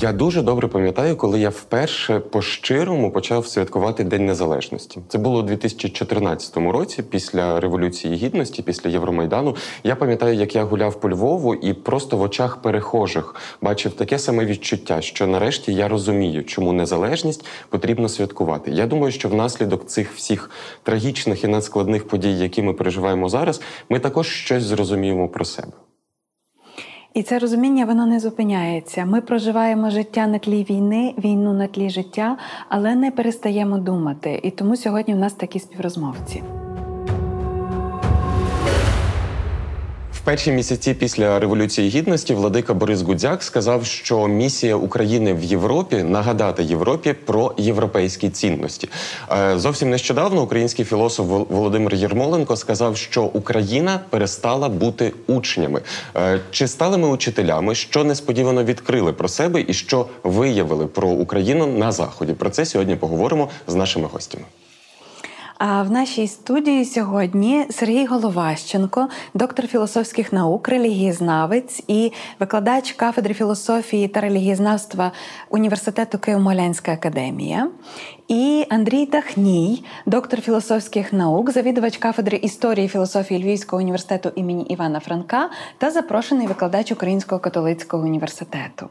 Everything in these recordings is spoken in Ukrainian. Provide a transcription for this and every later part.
Я дуже добре пам'ятаю, коли я вперше по-щирому почав святкувати День Незалежності. Це було у 2014 році, після Революції Гідності, після Євромайдану. Я пам'ятаю, як я гуляв по Львову і просто в очах перехожих бачив таке саме відчуття, що нарешті я розумію, чому незалежність потрібно святкувати. Я думаю, що внаслідок цих всіх трагічних і надскладних подій, які ми переживаємо зараз, ми також щось зрозуміємо про себе. І це розуміння воно не зупиняється. Ми проживаємо життя на тлі війни, війну на тлі життя, але не перестаємо думати. І тому сьогодні в нас такі співрозмовці. Перші місяці після революції гідності владика Борис Гудзяк сказав, що місія України в Європі нагадати Європі про європейські цінності. Е, зовсім нещодавно український філософ Володимир Єрмоленко сказав, що Україна перестала бути учнями. Е, чи стали ми учителями? Що несподівано відкрили про себе і що виявили про Україну на заході? Про це сьогодні поговоримо з нашими гостями. А в нашій студії сьогодні Сергій Головащенко, доктор філософських наук, релігієзнавець і викладач кафедри філософії та релігієзнавства університету Києво-Молянська академія. І Андрій Тахній, доктор філософських наук, завідувач кафедри історії філософії Львівського університету імені Івана Франка та запрошений викладач Українського католицького університету.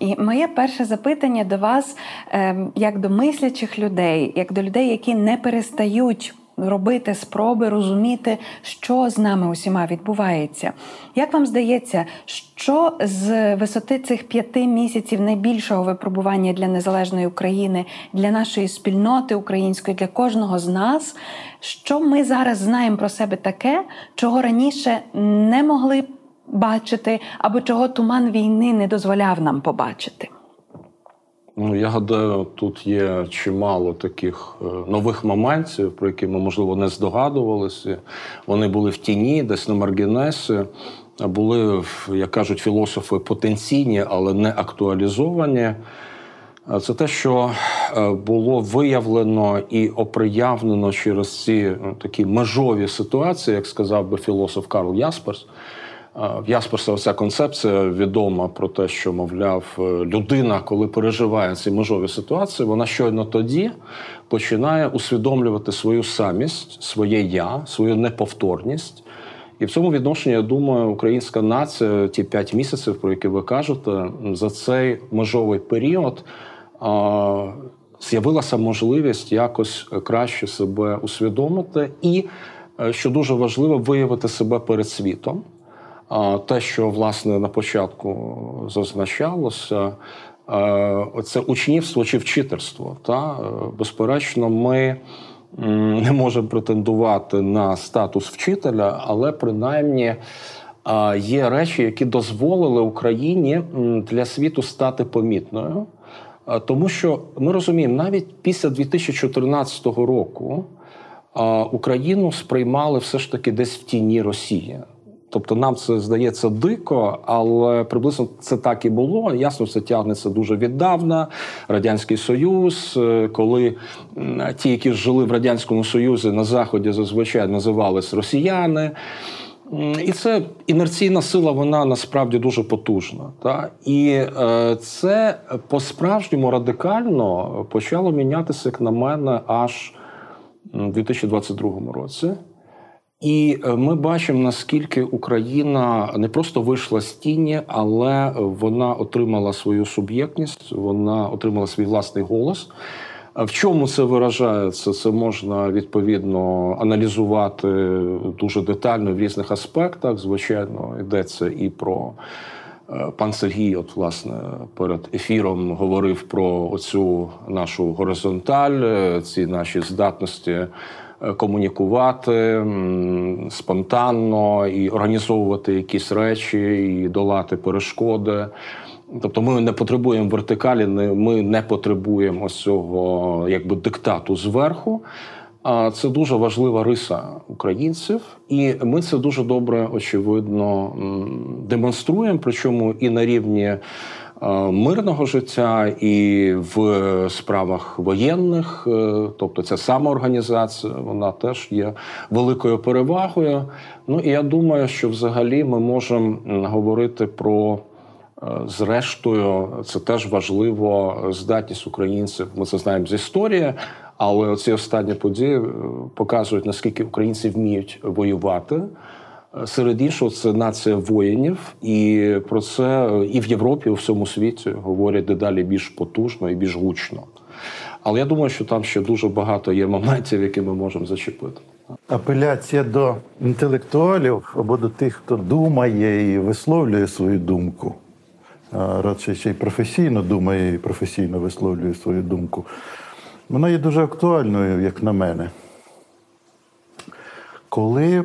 І моє перше запитання до вас, ем, як до мислячих людей, як до людей, які не перестають робити спроби розуміти, що з нами усіма відбувається. Як вам здається, що з висоти цих п'яти місяців найбільшого випробування для незалежної України, для нашої спільноти української, для кожного з нас, що ми зараз знаємо про себе таке, чого раніше не могли бачити, або чого туман війни не дозволяв нам побачити? Ну, я гадаю, тут є чимало таких е, нових моментів, про які ми, можливо, не здогадувалися. Вони були в тіні, десь на маргінесі, були, як кажуть філософи, потенційні, але не актуалізовані. Це те, що е, було виявлено і оприявлено через ці ну, такі межові ситуації, як сказав би філософ Карл Ясперс. В Ясперса ця концепція відома про те, що, мовляв, е, людина, коли переживає ці межові ситуації, вона щойно тоді починає усвідомлювати свою самість, своє я, свою неповторність. І в цьому відношенні, я думаю, українська нація, ті п'ять місяців, про які ви кажете, за цей межовий період з'явилася можливість якось краще себе усвідомити і, е, що дуже важливо, виявити себе перед світом те, що власне на початку зазначалося, е, це учнівство чи вчительство. Та? Е, безперечно, ми не можемо претендувати на статус вчителя, але принаймні. Є речі, які дозволили Україні для світу стати помітною, тому що ми розуміємо, навіть після 2014 року Україну сприймали все ж таки десь в тіні Росії. Тобто нам це здається дико, але приблизно це так і було. Ясно, це тягнеться дуже віддавна. Радянський Союз, е, коли ті, які жили в радянському союзі на заході, зазвичай називались росіяни. І це інерційна сила, вона насправді дуже потужна. Та? І е, це по-справжньому радикально почало мінятися, як на мене, аж у 2022 році. І е, ми бачимо, наскільки Україна не просто вийшла з тіні, але вона отримала свою суб'єктність, вона отримала свій власний голос. В чому це виражається? Це можна відповідно аналізувати дуже детально в різних аспектах. Звичайно, йдеться і про е, пан Сергій, от власне перед ефіром говорив про оцю нашу горизонталь, е, ці наші здатності. Е, комунікувати спонтанно і організовувати якісь речі, і долати перешкоди. Тобто ми не потребуємо вертикалі, ми не потребуємо ось цього якби диктату зверху. А це дуже важлива риса українців, і ми це дуже добре очевидно демонструємо. Причому і на рівні мирного життя, і в справах воєнних, е, тобто ця самоорганізація, вона теж є великою перевагою. Ну і я думаю, що взагалі ми можемо говорити про. Е, зрештою, це теж важливо здатність українців. Ми це знаємо з історії, але ці останні події е, показують наскільки українці вміють воювати. Серед іншого, це нація воїнів, і про це і в Європі, і у всьому світі говорять дедалі більш потужно і більш гучно. Але я думаю, що там ще дуже багато є моментів, які ми можемо зачепити. Апеляція до інтелектуалів або до тих, хто думає і висловлює свою думку радше ще й професійно думає і професійно висловлює свою думку, вона є дуже актуальною, як на мене. Коли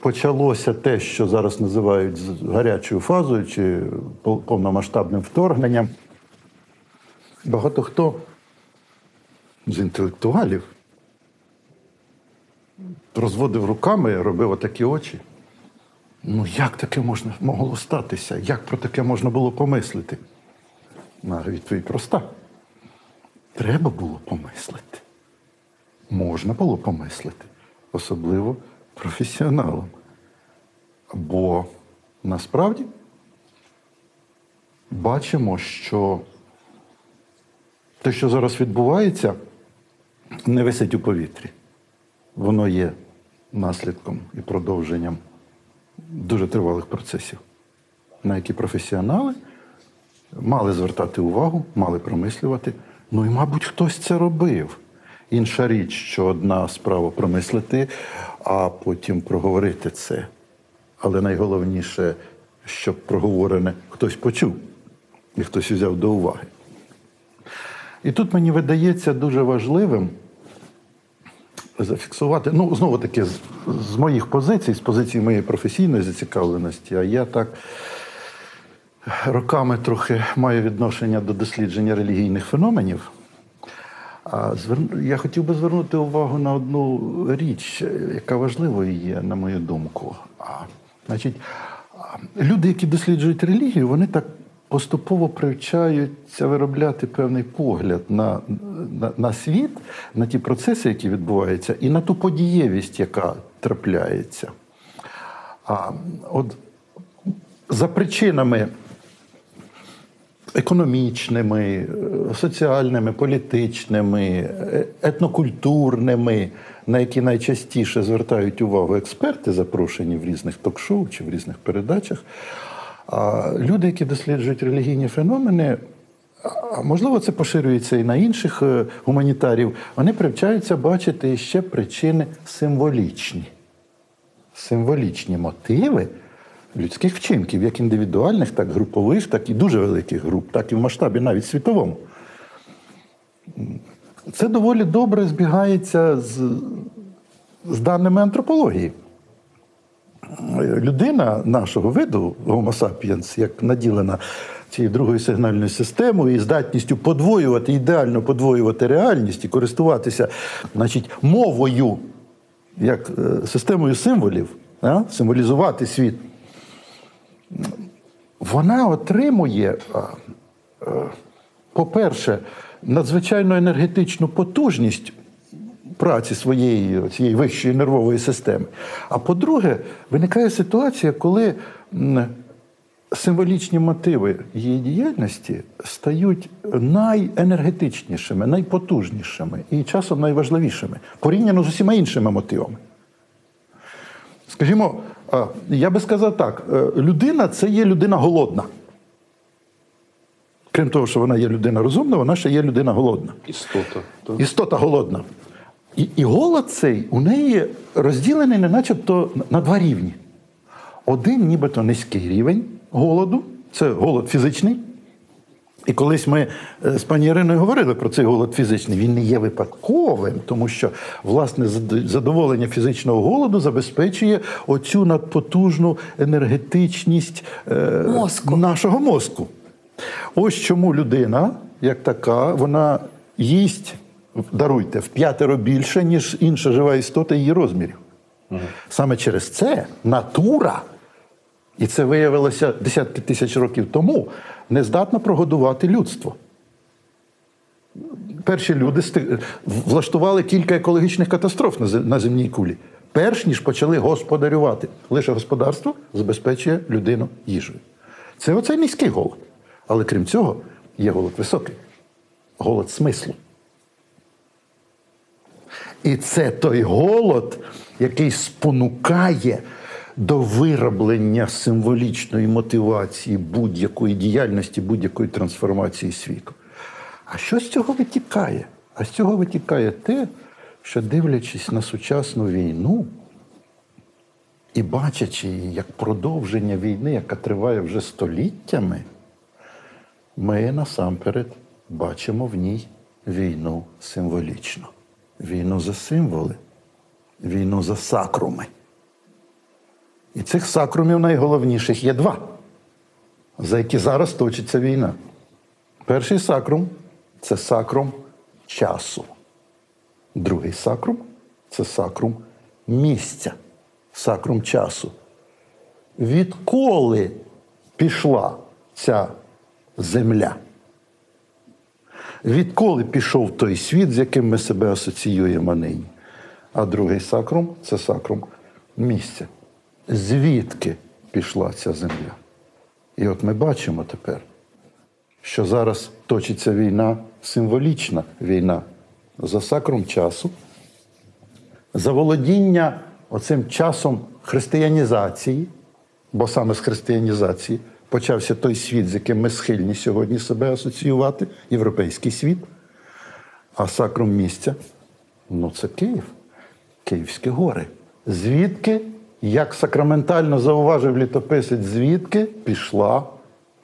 почалося те, що зараз називають гарячою фазою чи повномасштабним вторгненням, багато хто з інтелектуалів розводив руками, робив отакі очі. Ну, як таке можна могло статися? Як про таке можна було помислити? На відповідь проста. Треба було помислити. Можна було помислити, особливо професіоналам. Бо насправді бачимо, що те, що зараз відбувається, не висить у повітрі. Воно є наслідком і продовженням дуже тривалих процесів, на які професіонали мали звертати увагу, мали промислювати. Ну і, мабуть, хтось це робив. Інша річ, що одна справа промислити, а потім проговорити це. Але найголовніше, щоб проговорене хтось почув і хтось взяв до уваги. І тут мені видається дуже важливим зафіксувати. Ну, знову таки, з, з моїх позицій, з позиції моєї професійної зацікавленості, а я так роками трохи маю відношення до дослідження релігійних феноменів. А Я хотів би звернути увагу на одну річ, яка важливою є, на мою думку. А, Значить, люди, які досліджують релігію, вони так поступово привчаються виробляти певний погляд на, на, на світ, на ті процеси, які відбуваються, і на ту подієвість, яка трапляється. А от за причинами економічними, соціальними, політичними, етнокультурними, на які найчастіше звертають увагу експерти, запрошені в різних ток-шоу чи в різних передачах. А люди, які досліджують релігійні феномени, можливо, це поширюється і на інших е, гуманітарів, вони привчаються бачити ще причини символічні. Символічні мотиви людських вчинків, як індивідуальних, так групових, так і дуже великих груп, так і в масштабі навіть світовому. Це доволі добре збігається з, з даними антропології. Людина нашого виду, Homo sapiens, як наділена цією другою сигнальною системою і здатністю подвоювати, ідеально подвоювати реальність і користуватися значить, мовою, як е, системою символів, символізувати світ, вона отримує, по-перше, надзвичайно енергетичну потужність праці своєї цієї вищої нервової системи. А по-друге, виникає ситуація, коли символічні мотиви її діяльності стають найенергетичнішими, найпотужнішими і часом найважливішими порівняно з усіма іншими мотивами. Скажімо, я би сказав так: е, людина це є людина голодна. крім того, що вона є людина розумна, вона ще є людина голодна. Істота. так. Істота голодна. І, і голод цей у неї розділений не начебто на два рівні. Один, нібито низький рівень голоду, це голод фізичний. І колись ми е, з пані Іриною говорили про цей голод фізичний. Він не є випадковим, тому що власне задоволення фізичного голоду забезпечує оцю надпотужну енергетичність е, Мозку. нашого мозку. Ось чому людина, як така, вона їсть, даруйте, в п'ятеро більше, ніж інша жива істота її розмірів. Саме через це натура, і це виявилося десятки тисяч років тому, не здатна прогодувати людство. Перші люди влаштували кілька екологічних катастроф на земній кулі, перш ніж почали господарювати. Лише господарство забезпечує людину їжею. Це оцей низький голод. Але крім цього, є голод високий голод смислу. І це той голод, який спонукає до вироблення символічної мотивації будь-якої діяльності, будь-якої трансформації світу. А що з цього витікає? А з цього витікає те, що дивлячись на сучасну війну і бачачи її як продовження війни, яка триває вже століттями, ми насамперед бачимо в ній війну символічно, війну за символи, війну за сакруми. І цих сакрумів найголовніших є два, за які зараз точиться війна. Перший сакрум це сакрум часу. Другий сакрум це сакрум місця, сакрум часу. Відколи пішла ця земля? Відколи пішов той світ, з яким ми себе асоціюємо нині? А другий сакрум це сакрум місця. Звідки пішла ця земля? І от ми бачимо тепер, що зараз точиться війна, символічна війна за сакрум часу, за володіння оцим часом християнізації, бо саме з християнізації почався той світ, з яким ми схильні сьогодні себе асоціювати, європейський світ. А сакрум місця ну це Київ, Київські гори. Звідки, як сакраментально зауважив літописець, звідки пішла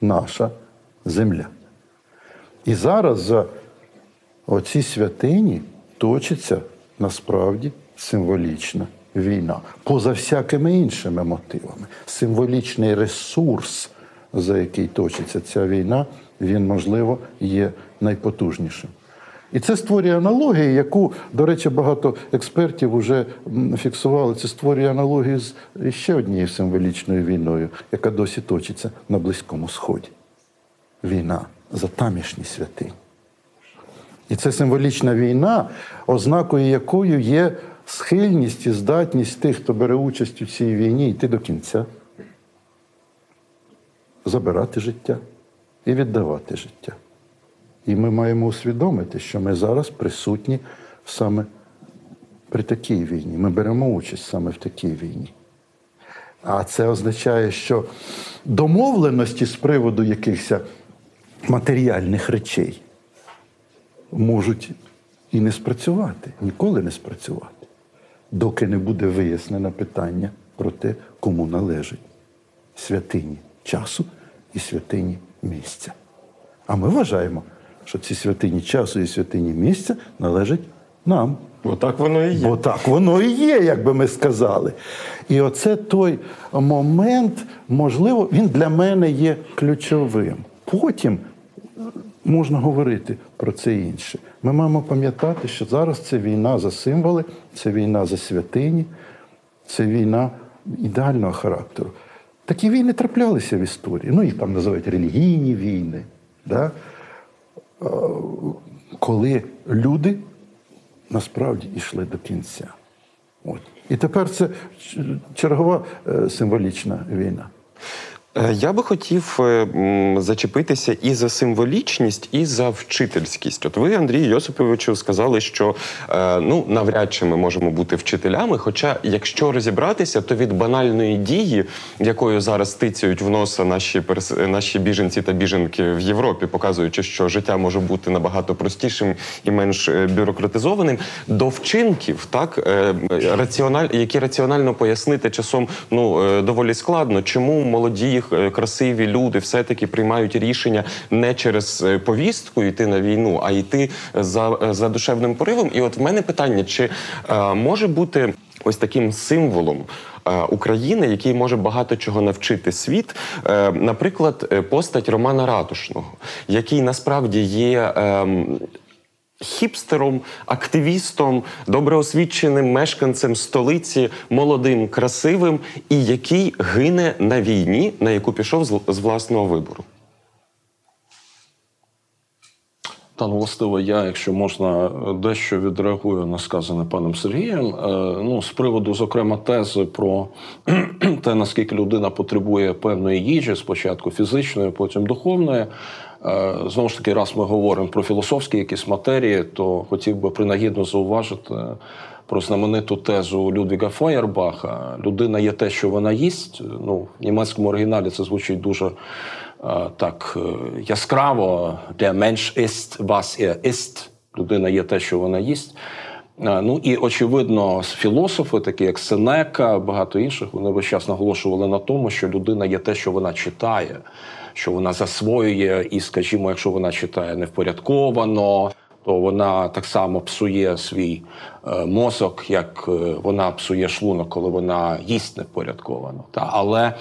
наша земля? І зараз за оці святині точиться насправді символічна війна, поза всякими іншими мотивами. Символічний ресурс, за який точиться ця війна, він, можливо, є найпотужнішим. І це створює аналогію, яку, до речі, багато експертів вже фіксували. Це створює аналогію з ще однією символічною війною, яка досі точиться на Близькому Сході. Війна за тамішні святині. І це символічна війна, ознакою якою є схильність і здатність тих, хто бере участь у цій війні, йти до кінця, забирати життя і віддавати життя. І ми маємо усвідомити, що ми зараз присутні саме при такій війні. Ми беремо участь саме в такій війні. А це означає, що домовленості з приводу якихось матеріальних речей можуть і не спрацювати, ніколи не спрацювати, доки не буде вияснено питання про те, кому належить святині часу і святині місця. А ми вважаємо, що ці святині часу і святині місця належать нам. Отак воно і є. Бо так воно і є, як би ми сказали. І оце той момент, можливо, він для мене є ключовим. Потім можна говорити про це інше. Ми маємо пам'ятати, що зараз це війна за символи, це війна за святині, це війна ідеального характеру. Такі війни траплялися в історії. Ну, їх там називають релігійні війни. Да? Е, Коли люди насправді йшли до кінця. От. І тепер це чергова е, символічна війна. Е, я би хотів е, зачепитися і за символічність, і за вчительськість. От ви, Андрій Йосиповичу, сказали, що е, ну навряд чи ми можемо бути вчителями. Хоча, якщо розібратися, то від банальної дії, якою зараз тицяють в носа наші наші біженці та біженки в Європі, показуючи, що життя може бути набагато простішим і менш бюрократизованим, до вчинків, так раціональ, які раціонально пояснити часом ну доволі складно, чому молоді. Е, красиві люди все-таки приймають рішення не через е, повістку йти на війну, а йти за, е, за душевним поривом. І от в мене питання: чи е, може бути ось таким символом? України, який може багато чого навчити світ, наприклад, постать Романа Ратушного, який насправді є ем, хіпстером, активістом, доброосвіченим мешканцем столиці, молодим, красивим, і який гине на війні, на яку пішов з власного вибору. Та ну, властиво, я, якщо можна, дещо відреагую на сказане паном Сергієм. Е, ну, з приводу, зокрема, тези про те, наскільки людина потребує певної їжі, спочатку фізичної, потім духовної. Е, знову ж таки, раз ми говоримо про філософські якісь матерії, то хотів би принагідно зауважити про знамениту тезу Людвіга Фойербаха. Людина є те, що вона їсть. Ну, В німецькому оригіналі це звучить дуже е, так е, яскраво. Der Mensch ist, was er ist. Людина є те, що вона їсть. Ну і очевидно, філософи, такі як Сенека, багато інших, вони весь час наголошували на тому, що людина є те, що вона читає що вона засвоює, і, скажімо, якщо вона читає невпорядковано, то вона так само псує свій е, мозок, як е, вона псує шлунок, коли вона їсть невпорядковано. Та але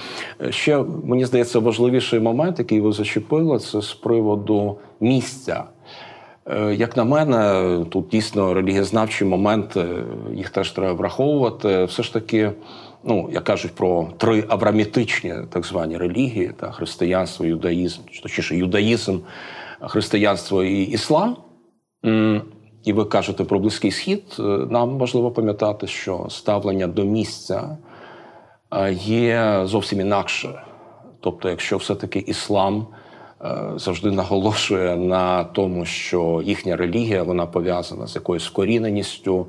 ще мені здається важливіший момент, який ви зачепили, це з приводу місця. Е, як на мене, тут дійсно релігієзнавчі моменти, їх теж треба враховувати. Все ж таки ну як кажуть про три аврамітичні так звані релігії та християнство, юдаїзм, точніше, юдаїзм, християнство і іслам. І ви кажете про Близький Схід. Е, нам важливо пам'ятати, що ставлення до місця е, є зовсім інакше. Тобто, якщо все-таки іслам завжди наголошує на тому, що їхня релігія вона пов'язана з якоюсь вкоріненістю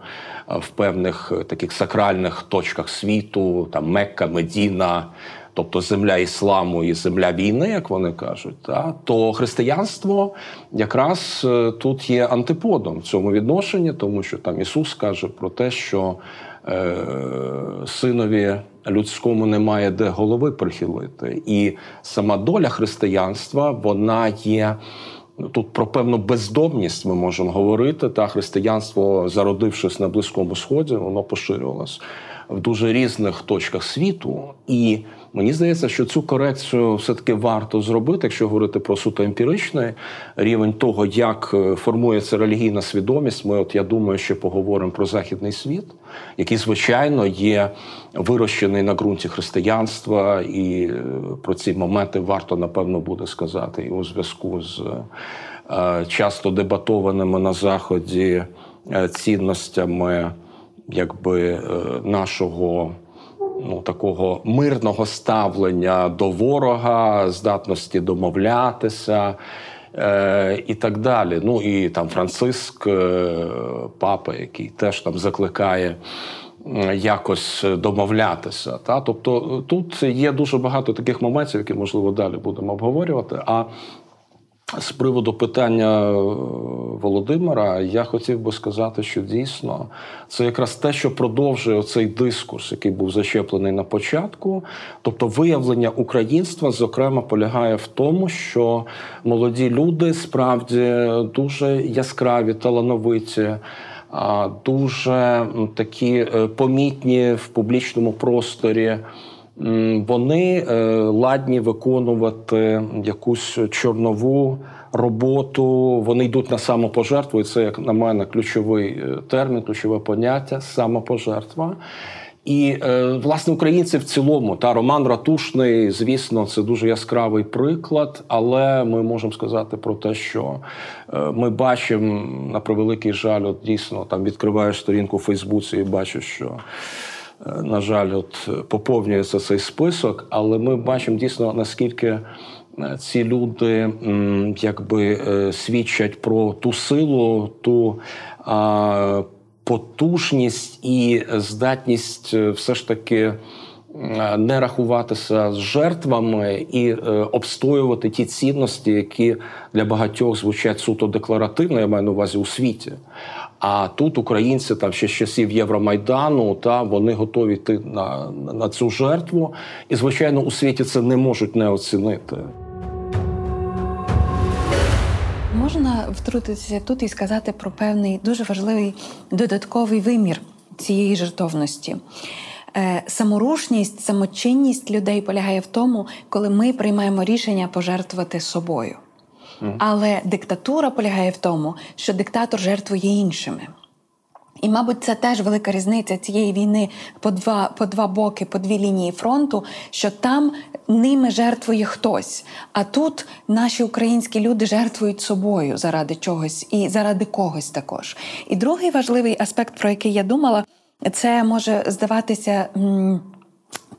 е, в певних е, таких сакральних точках світу, там Мекка, Медіна. Тобто земля ісламу і земля війни, як вони кажуть, та, то християнство якраз тут є антиподом в цьому відношенні, тому що там Ісус каже про те, що е, синові людському немає де голови прихилити. І сама доля християнства вона є. Тут про певну бездомність ми можемо говорити. Та християнство, зародившись на Близькому Сході, воно поширювалось в дуже різних точках світу. І Мені здається, що цю корекцію все-таки варто зробити, якщо говорити про суто емпіричний рівень того, як е, формується релігійна свідомість. Ми, от я думаю, ще поговоримо про західний світ, який, звичайно, є вирощений на ґрунті християнства, і е, про ці моменти варто напевно буде сказати і у зв'язку з е, часто дебатованими на заході цінностями, якби нашого ну, такого мирного ставлення до ворога, здатності домовлятися. Е, І так далі. Ну і там Франциск, е, папа, який теж там закликає якось домовлятися. Та? Тобто тут є дуже багато таких моментів, які можливо далі будемо обговорювати. А з приводу питання е, Володимира, я хотів би сказати, що дійсно це якраз те, що продовжує цей дискурс, який був зачеплений на початку. Тобто, виявлення українства, зокрема, полягає в тому, що молоді люди справді дуже яскраві, талановиті. Дуже такі е, помітні в публічному просторі вони е, ладні виконувати якусь чорнову роботу. Вони йдуть на самопожертву. І це, як на мене, ключовий е, термін, ключове поняття самопожертва. І е, власне українці в цілому та Роман Ратушний, звісно, це дуже яскравий приклад, але ми можемо сказати про те, що ми бачимо на превеликий жаль, от дійсно там відкриваєш сторінку в Фейсбуці і бачиш, що на жаль, от поповнюється цей список, але ми бачимо дійсно наскільки. Ці люди якби свідчать про ту силу, ту потужність і здатність все ж таки не рахуватися з жертвами і е, обстоювати ті цінності, які для багатьох звучать суто декларативно, я маю на увазі у світі. А тут українці там ще з часів Євромайдану, та вони готові йти на, на цю жертву, і звичайно у світі це не можуть не оцінити. Можна втрутитися тут і сказати про певний дуже важливий додатковий вимір цієї жертовності. Е, саморушність, самочинність людей полягає в тому, коли ми приймаємо рішення пожертвувати собою. Але диктатура полягає в тому, що диктатор жертвує іншими. І, мабуть, це теж велика різниця цієї війни по два по два боки, по дві лінії фронту, що там ними жертвує хтось. А тут наші українські люди жертвують собою заради чогось і заради когось також. І другий важливий аспект, про який я думала, це може здаватися.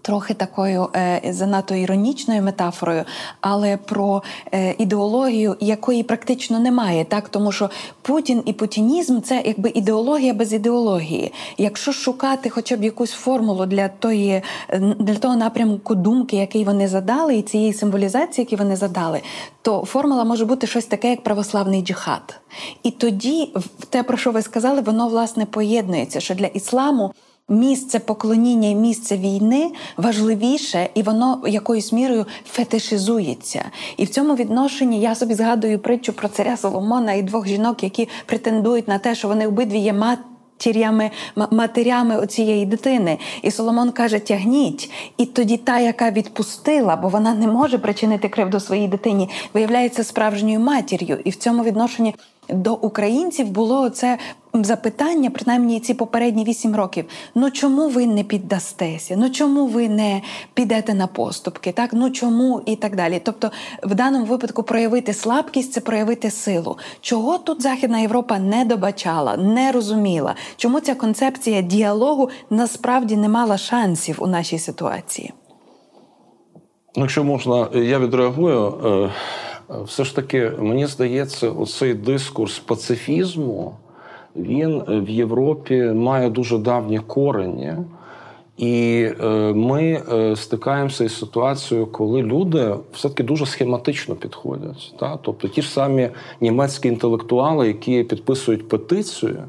Трохи такою е, занадто іронічною метафорою, але про е, ідеологію, якої практично немає, так тому що Путін і путінізм це якби ідеологія без ідеології. Якщо шукати хоча б якусь формулу для тої для того напрямку думки, який вони задали, і цієї символізації, які вони задали, то формула може бути щось таке, як православний джихад. І тоді те, про що ви сказали, воно власне поєднується, що для ісламу місце поклоніння і місце війни важливіше, і воно якоюсь мірою фетишизується. І в цьому відношенні я собі згадую притчу про царя Соломона і двох жінок, які претендують на те, що вони обидві є мат. Тір'ями, матерями цієї дитини. І Соломон каже: тягніть. І тоді та, яка відпустила, бо вона не може причинити кривду своїй дитині, виявляється справжньою матір'ю. І в цьому відношенні до українців було це запитання, принаймні ці попередні вісім років. Ну чому ви не піддастеся? Ну чому ви не підете на поступки? Так, ну чому і так далі. Тобто, в даному випадку проявити слабкість це проявити силу. Чого тут Західна Європа не добачала, не розуміла? Чому ця концепція діалогу насправді не мала шансів у нашій ситуації? Ну, якщо можна, я відреагую. Все ж таки, мені здається, оцей дискурс пацифізму він в Європі має дуже давні корені. І е, ми е, стикаємося із ситуацією, коли люди все-таки дуже схематично підходять. Та? Тобто ті ж самі німецькі інтелектуали, які підписують петицію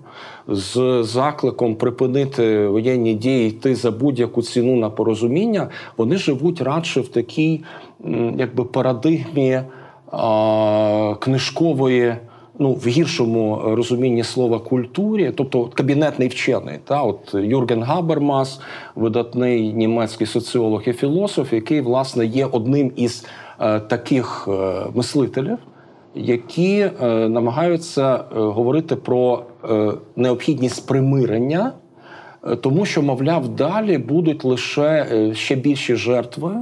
з закликом припинити воєнні дії, йти за будь-яку ціну на порозуміння, вони живуть радше в такій якби парадигмі книжкової. Ну, в гіршому розумінні слова культурі, тобто кабінетний вчений, та от Юрген Габермас, видатний німецький соціолог і філософ, який власне є одним із е, таких е, мислителів, які е, намагаються е, говорити про е, необхідність примирення. Е, тому що, мовляв, далі будуть лише е, ще більші жертви.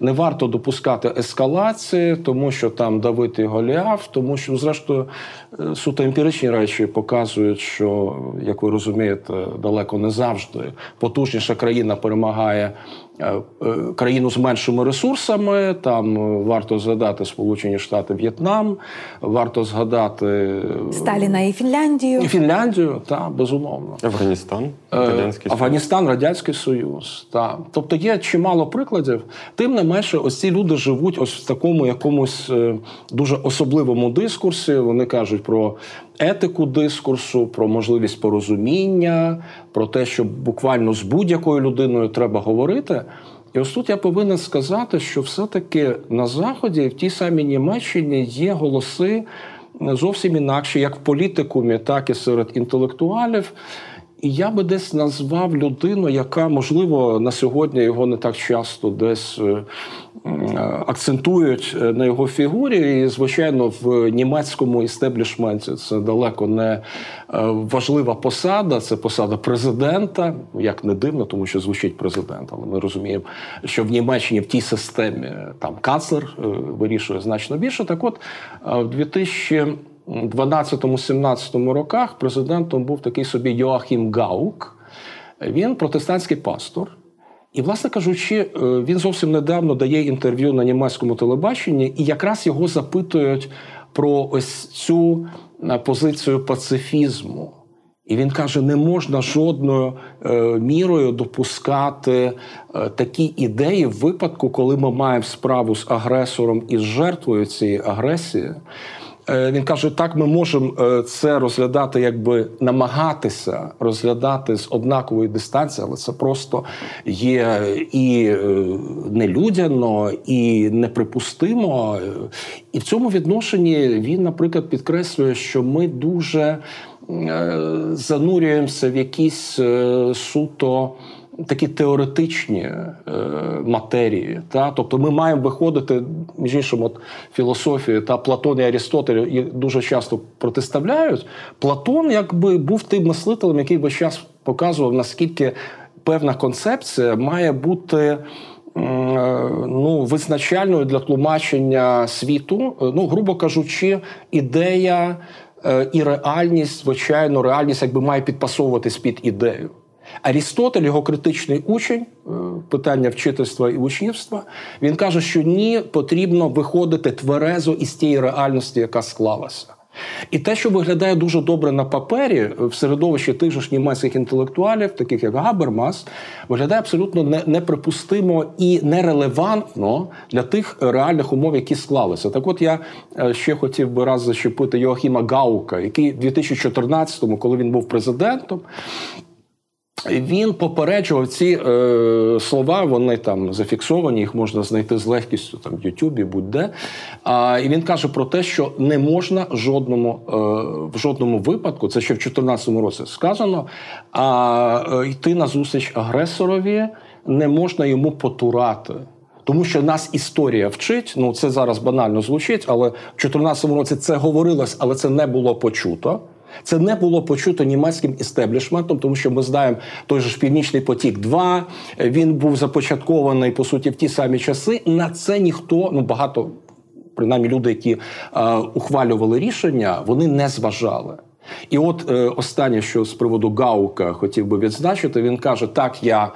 Не варто допускати ескалації, тому що там давити Голіаф, тому що, зрештою, е, суто емпіричні речі показують, що, як ви розумієте, далеко не завжди потужніша країна перемагає країну з меншими ресурсами. Там е, варто згадати Сполучені Штати В'єтнам, варто згадати Сталіна і Фінляндію. І Фінляндію, так, безумовно. Афганістан, Радянський Афганістан, Радянський Союз. Так. Тобто є чимало прикладів. Тим не менше, ось ці люди живуть ось в такому якомусь дуже особливому дискурсі. Вони кажуть про етику дискурсу, про можливість порозуміння, про те, що буквально з будь-якою людиною треба говорити. І ось тут я повинен сказати, що все-таки на Заході, в тій самій Німеччині, є голоси зовсім інакші, як в політикумі, так і серед інтелектуалів. І я би десь назвав людину, яка, можливо, на сьогодні його не так часто десь е, акцентують е, на його фігурі. І, звичайно, в німецькому істеблішменті це далеко не е, важлива посада, це посада президента. Як не дивно, тому що звучить президент, але ми розуміємо, що в Німеччині в тій системі там канцлер вирішує значно більше. Так, от в 2000 12-17 роках президентом був такий собі Йоахім Гаук. Він протестантський пастор. І, власне кажучи, е, він зовсім недавно дає інтерв'ю на німецькому телебаченні, і якраз його запитують про ось цю е, позицію пацифізму. І він каже: не можна жодною е, мірою допускати такі ідеї в випадку, коли ми маємо справу з агресором і з жертвою цієї агресії. Е, Він каже, так ми можемо е, це розглядати, якби намагатися розглядати з однакової дистанції, але це просто є і е, нелюдяно, і неприпустимо. І в цьому відношенні він, наприклад, підкреслює, що ми дуже занурюємося в якісь суто такі теоретичні е, матерії. Та? Тобто ми маємо виходити, між іншим, от філософію та Платон і Арістотель їх дуже часто протиставляють. Платон якби був тим мислителем, який весь час показував, наскільки певна концепція має бути. е, Ну, визначальною для тлумачення світу, ну, грубо кажучи, ідея е, і реальність, звичайно, реальність якби має підпасовуватись під ідею. Арістотель, його критичний учень, е, питання вчительства і учнівства, він каже, що ні, потрібно виходити тверезо із тієї реальності, яка склалася. І те, що виглядає дуже добре на папері в середовищі тих же ж німецьких інтелектуалів, таких як Габермас, виглядає абсолютно неприпустимо і нерелевантно для тих реальних умов, які склалися. Так, от я е, ще хотів би раз зачепити Йоахіма Гаука, який в 2014-му, коли він був президентом, він попереджував ці е, слова, вони там зафіксовані, їх можна знайти з легкістю там в Ютубі, будь-де. А, і він каже про те, що не можна жодному, е, в жодному випадку, це ще в 2014 році сказано, а е, йти на зустріч агресорові не можна йому потурати. Тому що нас історія вчить, ну це зараз банально звучить, але в 2014 році це говорилось, але це не було почуто. Це не було почуто німецьким істеблішментом, тому що ми знаємо той же ж Північний потік. 2 він був започаткований по суті в ті самі часи. На це ніхто ну багато, принаймні люди, які е, ухвалювали рішення, вони не зважали. І от е, останнє, що з приводу Гаука хотів би відзначити, він каже: так, я.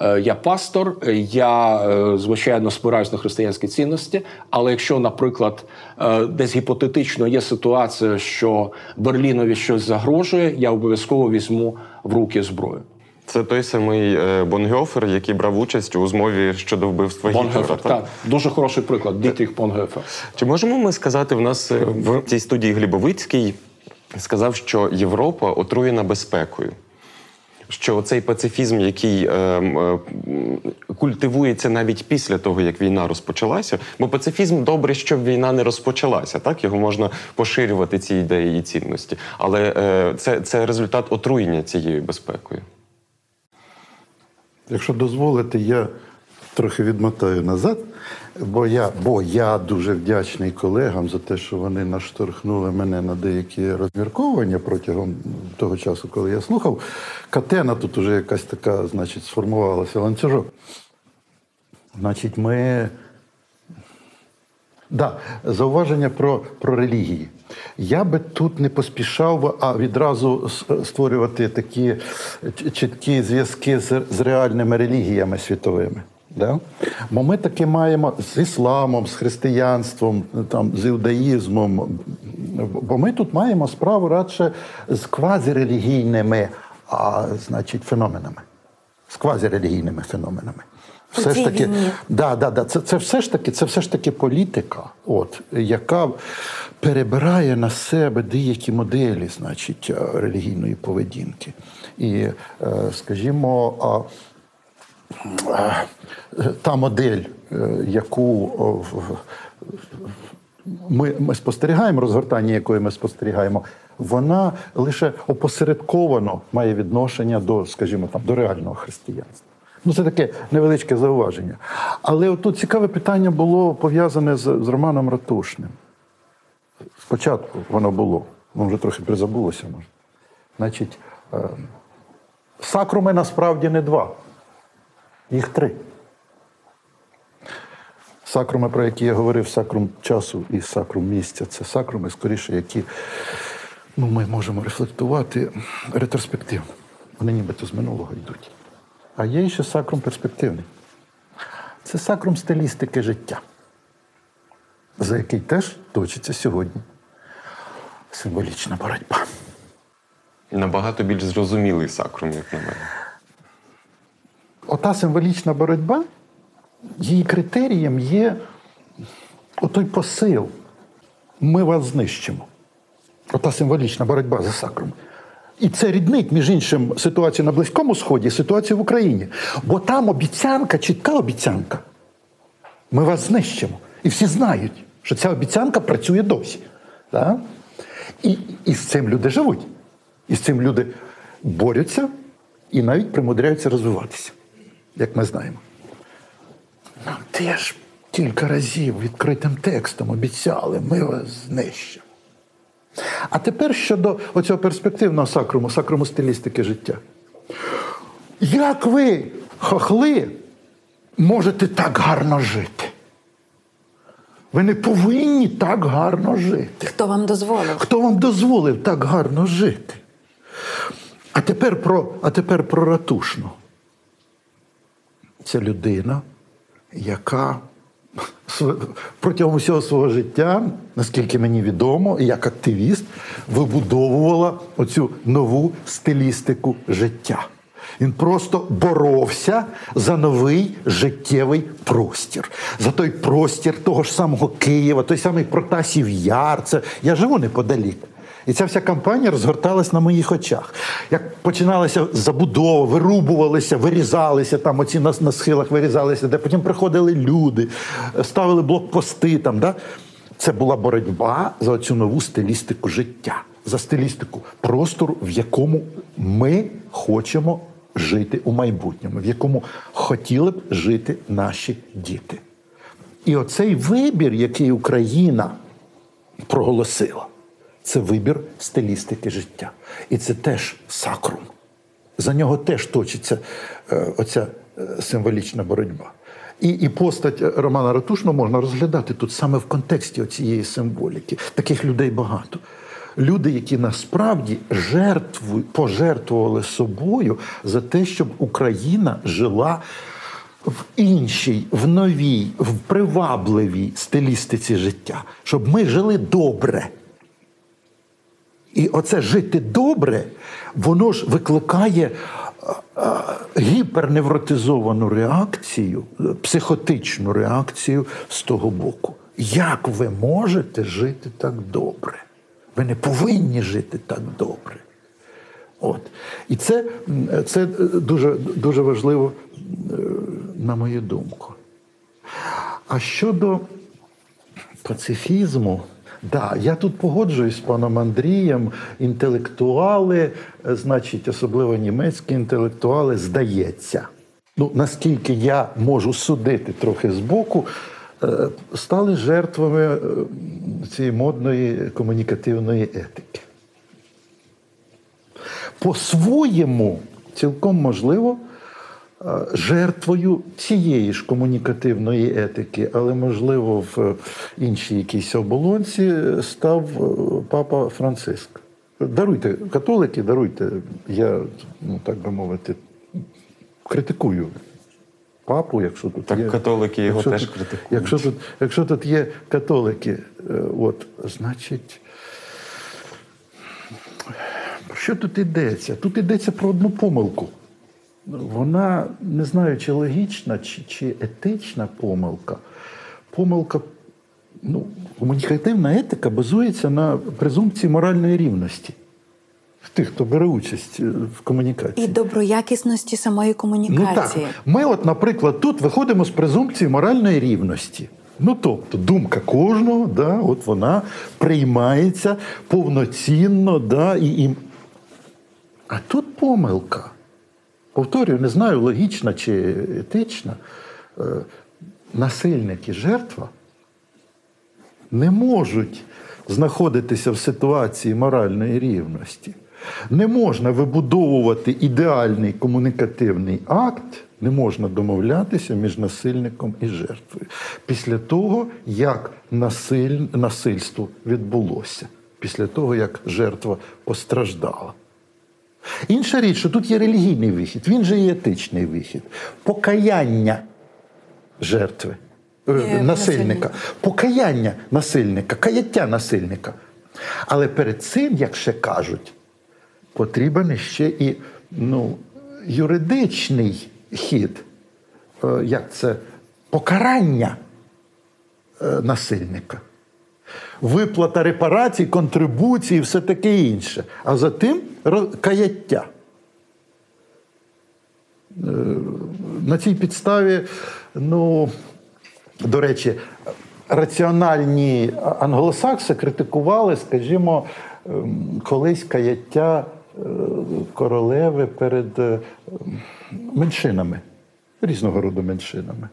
Е, Я пастор, е, я е, звичайно спираюсь на християнські цінності. Але якщо, наприклад, десь гіпотетично є ситуація, що Берлінові щось загрожує, я обов'язково візьму в руки зброю. Це той самий Бонгьофер, який брав участь у змові щодо вбивства Гітлера. Так дуже хороший приклад. Дітріх Бонгефер. Чи можемо ми сказати, в нас в цій студії Глібовицький сказав, що Європа отруєна безпекою? Що цей пацифізм, який е, е, культивується навіть після того, як війна розпочалася, бо пацифізм добре, щоб війна не розпочалася, так? Його можна поширювати ці ідеї і цінності, але е, це, це результат отруєння цією безпекою. Якщо дозволите, я трохи відмотаю назад, бо я, бо я дуже вдячний колегам за те, що вони наштовхнули мене на деякі розмірковування протягом того часу, коли я слухав. Катена тут уже якась така, значить, сформувалася ланцюжок. Значить, ми Да, зауваження про, про релігії. Я би тут не поспішав, а відразу створювати такі чіткі зв'язки з, з реальними релігіями світовими. Да? Бо ми таки маємо з ісламом, з християнством, там, з іудаїзмом. Бо ми тут маємо справу радше з квазірелігійними а, значить, феноменами. З квазірелігійними феноменами. Все цій ж таки, війні. Да, да, да. Це, це, все ж таки, це все ж таки політика, от, яка перебирає на себе деякі моделі, значить, релігійної поведінки. І, е, скажімо, та модель, е, яку ми, ми спостерігаємо, розгортання якої ми спостерігаємо, вона лише опосередковано має відношення до, скажімо, там, до реального християнства. Ну, це таке невеличке зауваження. Але тут цікаве питання було пов'язане з, з Романом Ратушним. Спочатку воно було, воно вже трохи призабулося, може. Значить, е, сакруми насправді не два, їх три. Сакруми, про які я говорив, сакрум часу і сакрум місця це сакруми, скоріше, які ну, ми можемо рефлектувати ретроспективно. Вони нібито з минулого йдуть. А є ще сакрум перспективний. Це сакрум стилістики життя, за який теж точиться сьогодні символічна боротьба. Набагато більш зрозумілий сакрум, як на мене. Ота символічна боротьба, її критерієм є отой посил. Ми вас знищимо. Ота символічна боротьба за сакром. І це ріднить, між іншим, ситуацію на Близькому Сході, ситуацію в Україні. Бо там обіцянка, чітка обіцянка. Ми вас знищимо. І всі знають, що ця обіцянка працює досі. Так? І, і з цим люди живуть. І з цим люди борються і навіть примудряються розвиватися, як ми знаємо. Нам теж кілька разів відкритим текстом обіцяли, ми вас знищимо. А тепер щодо оцього перспективного сакруму, сакруму стилістики життя. Як ви, хохли, можете так гарно жити? Ви не повинні так гарно жити. Хто вам дозволив? Хто вам дозволив так гарно жити? А тепер про, а тепер про ратушну. Це людина, яка протягом всього свого життя, наскільки мені відомо, як активіст, вибудовувала оцю нову стилістику життя. Він просто боровся за новий життєвий простір, за той простір того ж самого Києва, той самий Протасів Яр. Це я живу неподалік. І ця вся кампанія розгорталась на моїх очах. Як починалася забудова, вирубувалися, вирізалися там, оці на, на схилах вирізалися, де потім приходили люди, ставили блокпости там. Да? Це була боротьба за цю нову стилістику життя, за стилістику простору, в якому ми хочемо жити у майбутньому, в якому хотіли б жити наші діти. І оцей вибір, який Україна проголосила, це вибір стилістики життя. І це теж сакрум. За нього теж точиться е, оця е, символічна боротьба. І, і постать Романа Ратушного можна розглядати тут саме в контексті цієї символіки. Таких людей багато. Люди, які насправді жертву, пожертвували собою за те, щоб Україна жила в іншій, в новій, в привабливій стилістиці життя, щоб ми жили добре. І оце жити добре, воно ж викликає а, а, гіперневротизовану реакцію, е, психотичну реакцію з того боку. Як ви можете жити так добре? Ви не повинні жити так добре. От. І це, це дуже, дуже важливо, е, на мою думку. А щодо пацифізму, да, я тут погоджуюсь з паном Андрієм. Інтелектуали, е, значить, особливо німецькі інтелектуали, здається. Ну, наскільки я можу судити трохи збоку, е, стали жертвами е, цієї модної комунікативної етики. По-своєму, цілком можливо, жертвою цієї ж комунікативної етики, але, можливо, в іншій якійсь оболонці став е, папа Франциск. Даруйте, католики, даруйте. Я, ну так би мовити, критикую папу, якщо тут Так є. католики його якщо теж тут, критикують. Якщо тут, якщо тут є католики, е, от, значить. Що тут йдеться? Тут йдеться про одну помилку. Вона не знаю, чи логічна, чи, чи етична помилка. Помилка, ну, комунікативна етика базується на презумпції моральної рівності в тих, хто бере участь е, в комунікації. І доброякісності самої Ну комунікації. так, ми, от, наприклад, тут виходимо з презумпції моральної рівності. Ну, тобто, думка кожного, да, от вона приймається повноцінно, да, і, і... а тут помилка. Повторюю, не знаю, логічна чи етична. Е, Насильник і жертва не можуть знаходитися в ситуації моральної рівності. Не можна вибудовувати ідеальний комунікативний акт, не можна домовлятися між насильником і жертвою після того, як насиль... насильство відбулося, після того, як жертва постраждала. Інша річ, що тут є релігійний вихід, він же є етичний вихід. Покаяння жертви, е, насильника, насильника. покаяння насильника, каяття насильника. Але перед цим, як ще кажуть, потрібен ще і ну, юридичний хід, Е, як це покарання е, насильника. Виплата репарацій, контрибуцій і все таке інше. А за тим каяття. Е, На цій підставі, ну, до речі, раціональні англосакси критикували, скажімо, ем, колись каяття е, королеви перед е, меншинами, різного роду меншинами.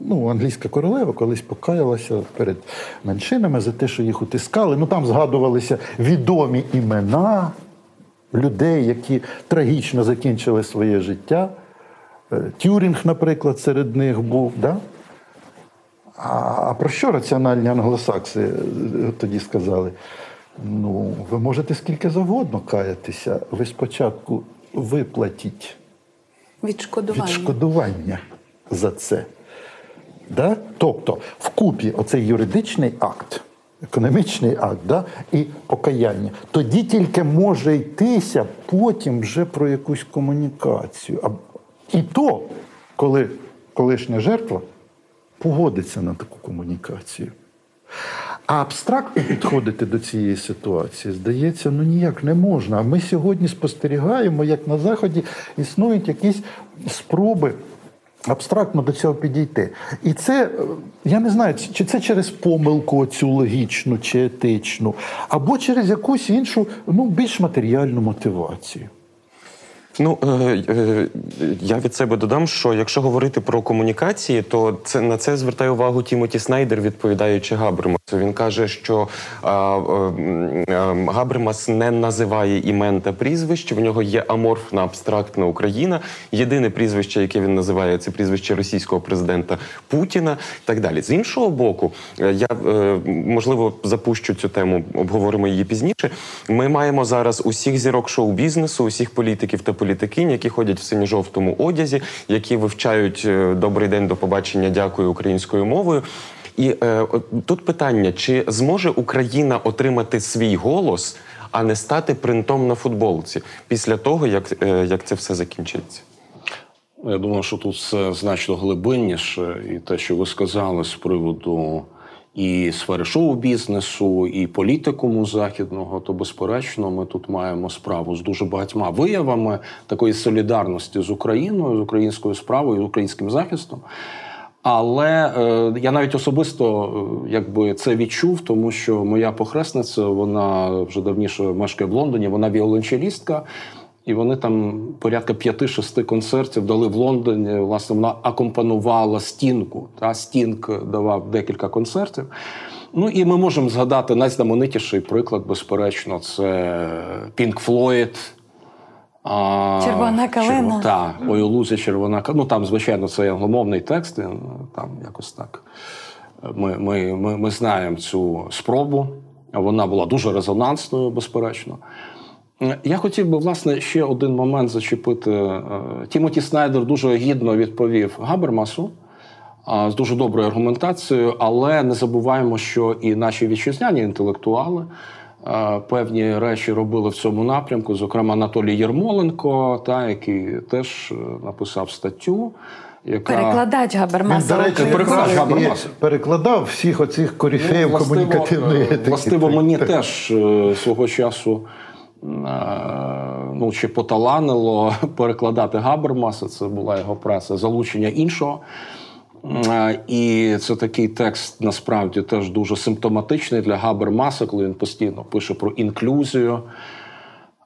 Ну, англійська королева колись покаялася перед меншинами за те, що їх утискали. Ну там згадувалися відомі імена людей, які трагічно закінчили своє життя. Е, Тюрінг, наприклад, серед них був. Да? А, про що раціональні англосакси е, тоді сказали? Ну, ви можете скільки завгодно каятися, ви спочатку виплатіть Відшкодування. відшкодування за це. Да? Тобто, вкупі оцей юридичний акт, економічний акт да? і покаяння, тоді тільки може йтися потім вже про якусь комунікацію. І то, коли колишня жертва погодиться на таку комунікацію. А абстрактно підходити до цієї ситуації, здається, ну ніяк не можна. А ми сьогодні спостерігаємо, як на Заході існують якісь спроби абстрактно до цього підійти. І це, е, я не знаю, чи це через помилку цю логічну чи етичну, або через якусь іншу, ну, більш матеріальну мотивацію. Ну е, е, я від себе додам, що якщо говорити про комунікації, то це на це звертає увагу Тімоті Снайдер, відповідаючи Габримасу. Він каже, що е, Габримас не називає імен та прізвищ. В нього є аморфна абстрактна Україна. Єдине прізвище, яке він називає, це прізвище російського президента Путіна. Так далі. З іншого боку, я можливо запущу цю тему, обговоримо її пізніше. Ми маємо зараз усіх зірок шоу-бізнесу, усіх політиків та політикинь, які ходять в синьо-жовтому одязі, які вивчають е, добрий день до побачення, дякую українською мовою. І е, тут питання: чи зможе Україна отримати свій голос, а не стати принтом на футболці після того, як, е, як це все закінчиться? Я думаю, що тут все значно глибинніше, і те, що ви сказали з приводу і сфери шоу-бізнесу, і політикуму західного, то безперечно, ми тут маємо справу з дуже багатьма виявами такої солідарності з Україною, з українською справою, з українським захистом. Але е, я навіть особисто е, якби це відчув, тому що моя похресниця, вона вже давніше мешкає в Лондоні, вона віолончелістка. І вони там порядка п'яти-шести концертів дали в Лондоні. Власне, вона акомпанувала стінку. Та стінк давав декілька концертів. Ну і ми можемо згадати найзнаменитіший приклад, безперечно, це Floyd. А, Червона калина. Так, ой, лузі червона калина. Ну там, звичайно, це англомовний текст, там якось так. Ми, ми, ми, ми знаємо цю спробу. Вона була дуже резонансною, безперечно. Я хотів би, власне, ще один момент зачепити. Е, Тімоті Снайдер дуже гідно відповів Габермасу з дуже доброю аргументацією, але не забуваємо, що і наші вітчизняні інтелектуали е, певні речі робили в цьому напрямку. Зокрема, Анатолій Єрмоленко, та, який теж е, написав статтю. Яка... Перекладач Габермаса. До речі, Перекладач Габермаса. перекладав всіх оцих корифеїв Ну, властиво, комунікативної етики. Властиво, мені так. теж свого часу ну, чи поталанило перекладати Габермаса, це була його преса, залучення іншого. Е, І це такий текст насправді теж дуже симптоматичний для Габермаса, коли він постійно пише про інклюзію,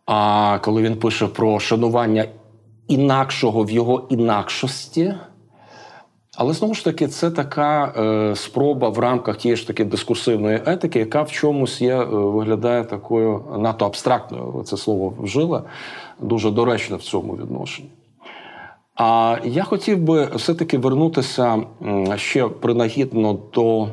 а коли він пише про шанування інакшого в його інакшості. Але знову ж таки, це така е, спроба в рамках тієї ж таки дискурсивної етики, яка в чомусь є, е, виглядає такою надто абстрактною. Це слово вжили, дуже доречно в цьому відношенні. А я хотів би все-таки вернутися ще принагідно до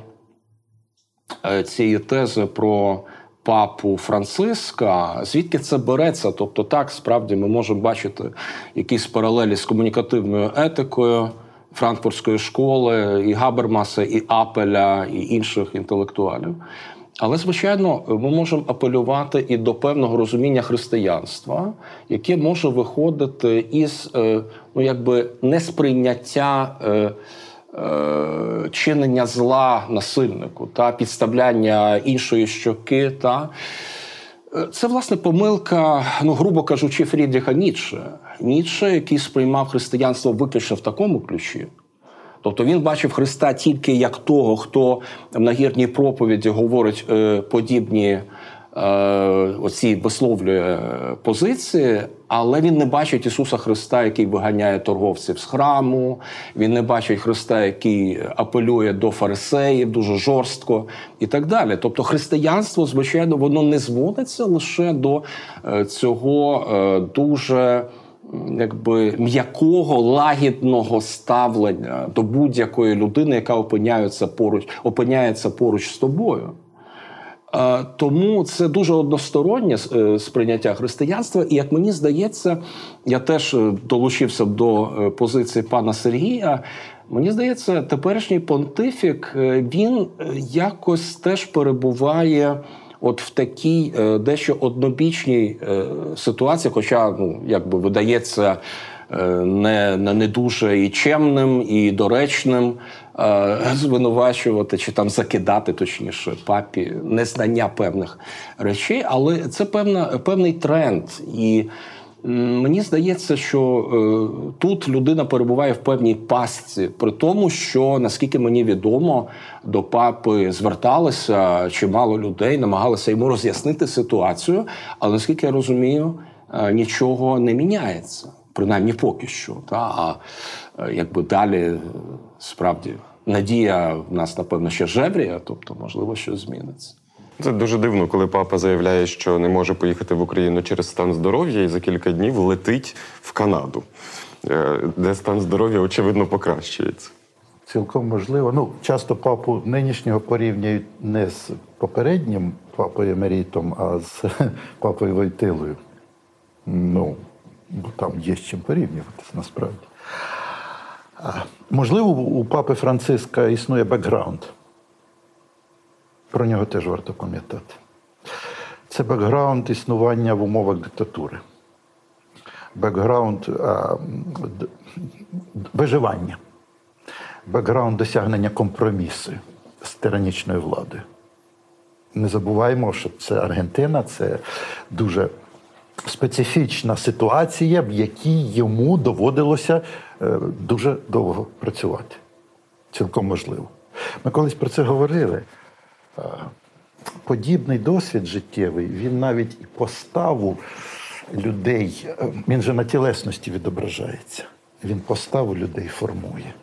е, цієї тези про папу Франциска, звідки це береться? Тобто, так справді ми можемо бачити якісь паралелі з комунікативною етикою франкфуртської школи, і Габермаса, і Апеля, і інших інтелектуалів. Але, звичайно, ми можемо апелювати і до певного розуміння християнства, яке може виходити із е, ну, якби несприйняття. Е, Е, чинення зла насильнику та підставляння іншої щоки. Та це власне помилка, ну грубо кажучи, Фрідріха Ніцше. Ніцше, який сприймав християнство виключно в такому ключі. Тобто він бачив Христа тільки як того, хто в нагірній проповіді говорить е, подібні Е, оці висловлює позиції, але він не бачить Ісуса Христа, який виганяє торговців з храму. Він не бачить Христа, який апелює до фарисеїв дуже жорстко і так далі. Тобто, християнство, звичайно, воно не зводиться лише до е, цього е, дуже. Якби м'якого лагідного ставлення до будь-якої людини, яка опиняється поруч, опиняється поруч з тобою. Тому це дуже одностороннє е, сприйняття християнства, і як мені здається, я теж е, долучився до е, позиції пана Сергія. Мені здається, теперішній понтифік він якось теж перебуває. От в такій дещо однобічній ситуації, хоча ну якби видається не не дуже і чемним, і доречним звинувачувати чи там закидати, точніше, папі незнання певних речей, але це певна, певний тренд. І мені здається, що е, тут людина перебуває в певній пастці, при тому, що наскільки мені відомо, до папи зверталися чимало людей, намагалися йому роз'яснити ситуацію, але наскільки я розумію, е, нічого не міняється. Принаймні поки що, та а якби далі справді надія в нас, напевно, ще жеврія, тобто, можливо, щось зміниться. Це дуже дивно, коли папа заявляє, що не може поїхати в Україну через стан здоров'я, і за кілька днів летить в Канаду, е, де стан здоров'я очевидно покращується. Цілком можливо. Ну, часто папу нинішнього порівнюють не з попереднім папою Емерітом, а з папою Войтилою. Ну, бо там є з чим порівнюватися насправді. Можливо, у папи Франциска існує бекграунд. Про нього теж варто пам'ятати. Це бекграунд існування в умовах диктатури, бекграунд виживання, бекграунд досягнення компромісу з тиранічною владою. Не забуваємо, що це Аргентина, це дуже специфічна ситуація, в якій йому доводилося дуже довго працювати. Цілком можливо. Ми колись про це говорили. Е, подібний досвід життєвий, він навіть і поставу людей, е, він же на тілесності відображається. Він поставу людей формує.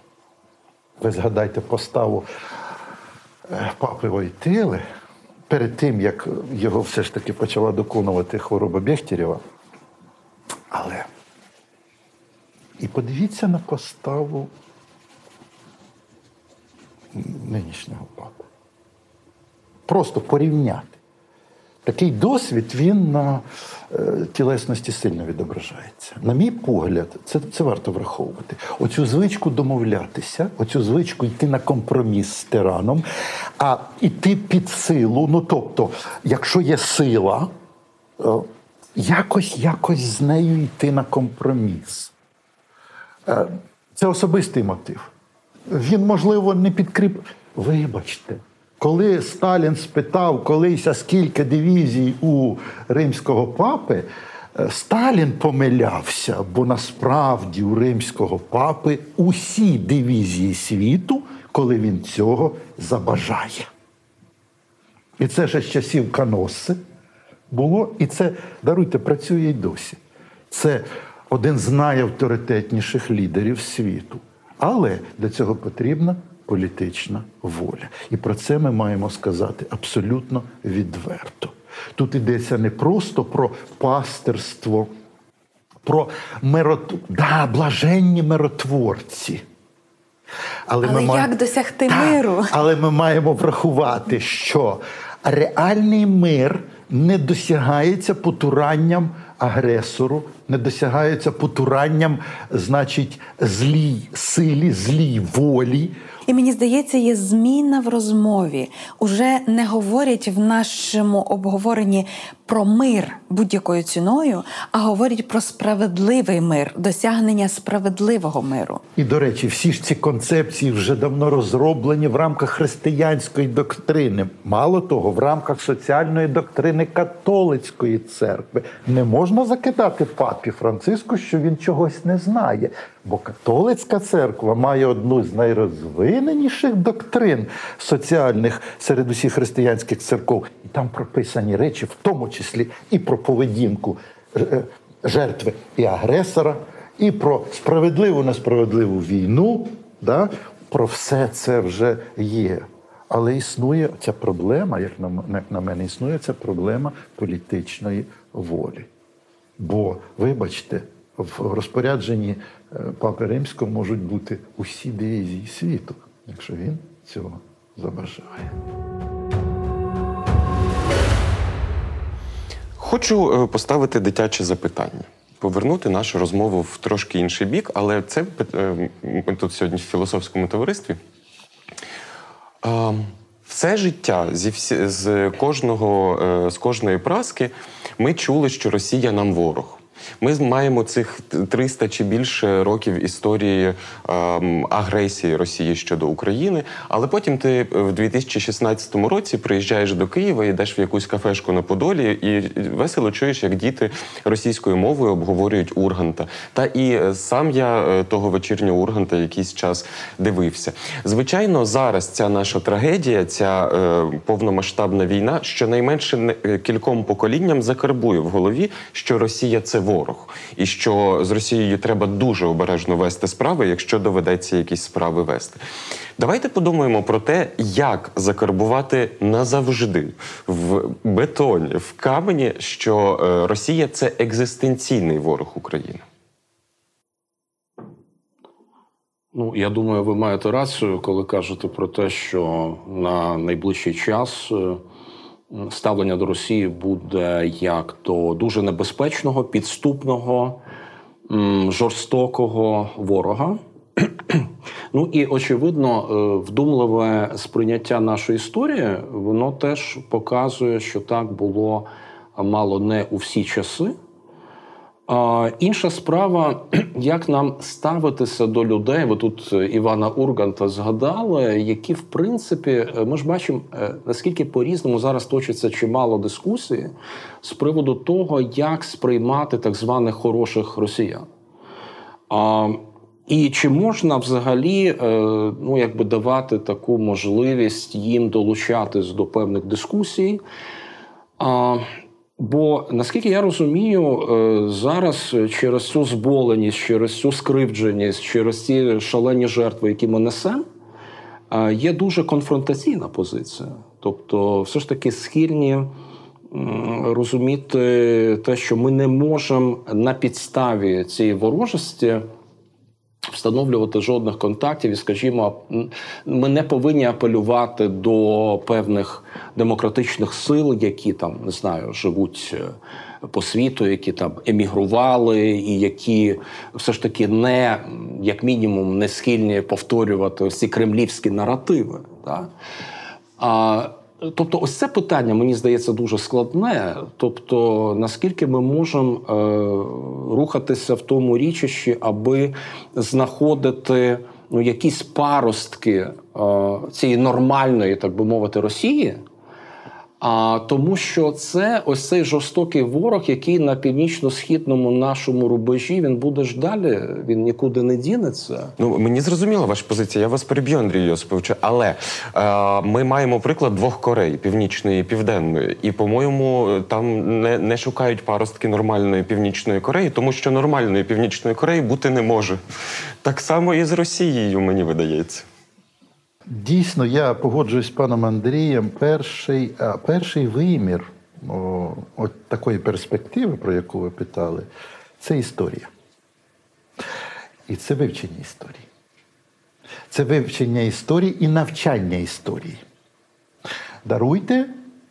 Ви згадайте поставу папи Войтили, перед тим, як його все ж таки почала доконувати хвороба Бехтєрєва. Але і подивіться на поставу нинішнього папи. Просто порівняти. Такий досвід він на е, тілесності сильно відображається. На мій погляд, це це варто враховувати. Оцю звичку домовлятися, оцю звичку йти на компроміс з тираном, а йти під силу. Ну тобто, якщо є сила, е, якось якось з нею йти на компроміс. Е, це особистий мотив. Він, можливо, не підкріп. Вибачте. Коли Сталін спитав колись, а скільки дивізій у римського папи, е, Сталін помилявся, бо насправді у римського папи усі дивізії світу, коли він цього забажає. І це ще з часів Каноси було, і це, даруйте, працює й досі. Це один з найавторитетніших лідерів світу. Але для цього потрібна політична воля. І про це ми маємо сказати абсолютно відверто. Тут йдеться не просто про пастирство, про мирот... да, блаженні миротворці. Але, але ми як має... досягти так, миру? Але ми маємо врахувати, що реальний мир не досягається потуранням агресору, не досягається потуранням, значить, злій силі, злій волі. І мені здається, є зміна в розмові. Уже не говорять в нашому обговоренні про мир будь-якою ціною, а говорять про справедливий мир, досягнення справедливого миру. І, до речі, всі ж ці концепції вже давно розроблені в рамках християнської доктрини. Мало того, в рамках соціальної доктрини католицької церкви не можна закидати папі Франциску, що він чогось не знає. Бо католицька церква має одну з найрозвиненіших доктрин соціальних серед усіх християнських церков. І там прописані речі, в тому числі і про поведінку е, жертви і агресора, і про справедливу несправедливу війну. Да? Про все це вже є. Але існує ця проблема, як на, як на мене, існує ця проблема політичної волі. Бо, вибачте, в розпорядженні е, Папи Римського можуть бути усі дивізії світу, якщо він цього забажає. Хочу е, поставити дитяче запитання, повернути нашу розмову в трошки інший бік, але це е, ми тут сьогодні в філософському товаристві. Все життя зі всі, з кожного з кожної праски ми чули, що Росія нам ворог. Ми маємо цих 300 чи більше років історії ем, агресії Росії щодо України. Але потім ти в 2016 році приїжджаєш до Києва, йдеш в якусь кафешку на Подолі і весело чуєш, як діти російською мовою обговорюють Урганта. Та і сам я е, того вечірнього Урганта якийсь час дивився. Звичайно, зараз ця наша трагедія, ця е, повномасштабна війна, щонайменше е, кільком поколінням закарбує в голові, що Росія це ворог, і що з Росією треба дуже обережно вести справи, якщо доведеться якісь справи вести. Давайте подумаємо про те, як закарбувати назавжди в бетоні, в камені, що е, Росія це екзистенційний ворог України. Ну, я думаю, ви маєте рацію, коли кажете про те, що на найближчий час е, ставлення до Росії буде як до дуже небезпечного, підступного, жорстокого ворога. Ну і очевидно, е, вдумливе сприйняття нашої історії, воно теж показує, що так було мало не у всі часи. А, інша справа, як нам ставитися до людей, ви тут е, Івана Урганта згадали, які в принципі е, ми ж бачимо, е, наскільки по-різному зараз точиться чимало дискусії з приводу того, як сприймати так званих хороших росіян. А, і чи можна взагалі ну, якби давати таку можливість їм долучатись до певних дискусій? А, Бо наскільки я розумію, е, зараз через цю зболеність, через цю скривдженість, через ці шалені жертви, які ми несемо, е, є дуже конфронтаційна позиція. Тобто, все ж таки схильні розуміти те, що ми не можемо на підставі цієї ворожості встановлювати жодних контактів, і, скажімо, ми не повинні апелювати до певних демократичних сил, які там не знаю, живуть е, по світу, які там емігрували, і які все ж таки не як мінімум не схильні повторювати ці кремлівські наративи. Так? А, тобто, ось це питання мені здається дуже складне. Тобто, наскільки ми можемо е, рухатися в тому річищі, аби знаходити ну, якісь паростки е, цієї нормальної, так би мовити, Росії. А тому, що це ось цей жорстокий ворог, який на північно-східному нашому рубежі він буде ж далі, він нікуди не дінеться. Ну мені зрозуміла ваша позиція. Я вас переб'ю, Андрій Йосипович, але е, ми маємо приклад двох Корей північної і південної. І, по-моєму, там не, не шукають паростки нормальної північної Кореї, тому що нормальної північної Кореї бути не може. Так само і з Росією, мені видається. Дійсно, я погоджуюсь з паном Андрієм. Перший, а, перший вимір о, от такої перспективи, про яку ви питали, це історія. І це вивчення історії. Це вивчення історії і навчання історії. Даруйте,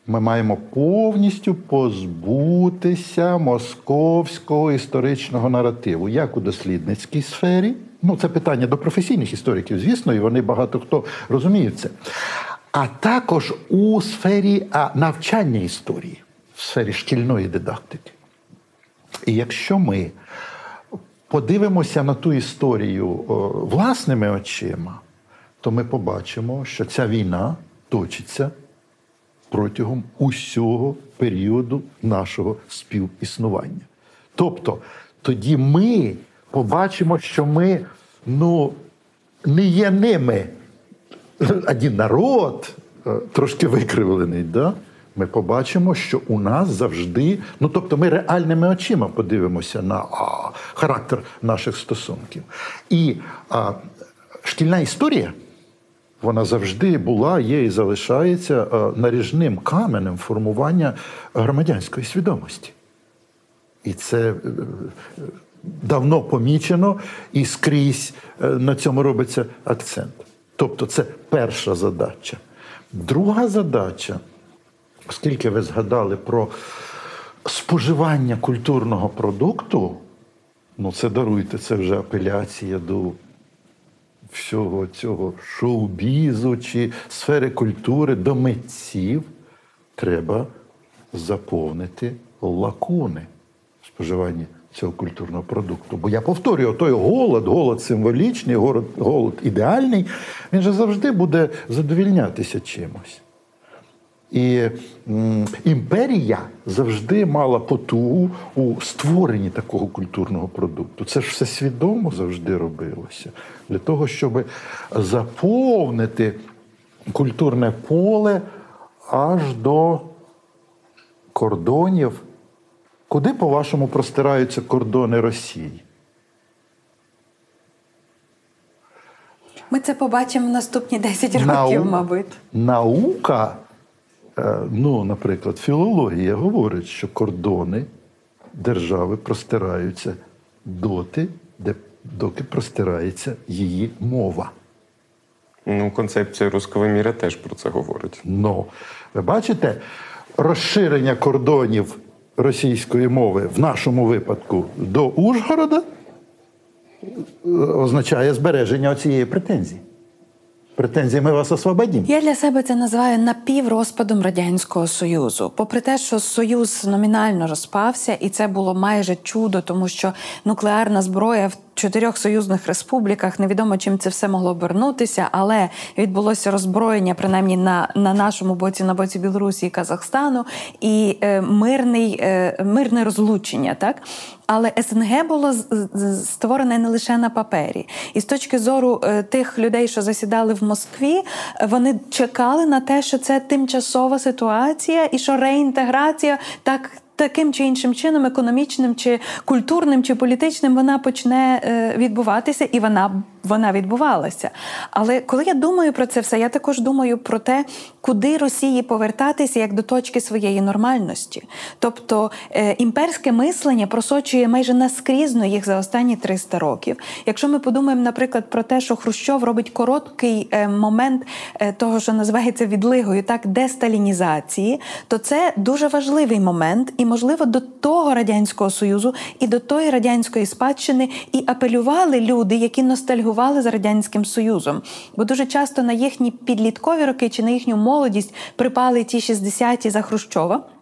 Ми маємо повністю позбутися московського історичного наративу, як у дослідницькій сфері. Ну, це питання до професійних істориків, звісно, і вони багато хто розуміють це. А також у сфері навчання історії, в сфері шкільної дидактики. І якщо ми подивимося на ту історію власними очима, то ми побачимо, що ця війна точиться протягом усього періоду нашого співіснування. Тобто тоді ми побачимо, що ми ну, не є ними, один народ е, трошки викривлений. Да? Ми побачимо, що у нас завжди, ну тобто, ми реальними очима подивимося на а, характер наших стосунків. І а, шкільна історія вона завжди була, є і залишається е, наріжним каменем формування громадянської свідомості. І це е, давно помічено і скрізь е, на цьому робиться акцент. Тобто, це перша задача. Друга задача, оскільки ви згадали про споживання культурного продукту, ну це даруйте, це вже апеляція до всього цього шоу-бізу чи сфери культури до митців треба заповнити лакуни в споживанні цього культурного продукту. Бо я повторюю, той голод, голод символічний, голод, голод ідеальний, він же завжди буде задовільнятися чимось. І імперія завжди мала потугу у створенні такого культурного продукту. Це ж все свідомо завжди робилося. Для того, щоб заповнити культурне поле аж до кордонів. Куди, по-вашому, простираються кордони Росії? Ми це побачимо в наступні 10 років, Нау... мабуть. Наука Е, ну, наприклад, філологія говорить, що кордони держави простираються доти, де доки простирається її мова. Ну, концепція руского міра теж про це говорить. Ну, ви бачите, розширення кордонів російської мови в нашому випадку до Ужгорода означає збереження цієї претензії. Претензії ми вас освободимо. Я для себе це називаю напіврозпадом радянського союзу. Попри те, що союз номінально розпався, і це було майже чудо, тому що нуклеарна зброя в чотирьох союзних республіках. Невідомо чим це все могло обернутися, але відбулося роззброєння, принаймні на на нашому боці, на боці Білорусі і Казахстану, і е, мирний, е, мирне розлучення, так. Але СНГ було створене не лише на папері, і з точки зору е, тих людей, що засідали в Москві, вони чекали на те, що це тимчасова ситуація, і що реінтеграція так таким чи іншим чином, економічним, чи культурним, чи політичним, вона почне е, відбуватися, і вона вона відбувалася. Але коли я думаю про це все, я також думаю про те, куди Росії повертатися як до точки своєї нормальності. Тобто е, імперське мислення просочує майже наскрізно їх за останні 300 років. Якщо ми подумаємо, наприклад, про те, що Хрущов робить короткий е, момент того, що називається відлигою, так десталінізації, то це дуже важливий момент. І можливо, до того радянського союзу і до тої радянської спадщини і апелювали люди, які ностальгували за радянським союзом. Бо дуже часто на їхні підліткові роки чи на їхню молодість припали ті 60-ті за Хрущова.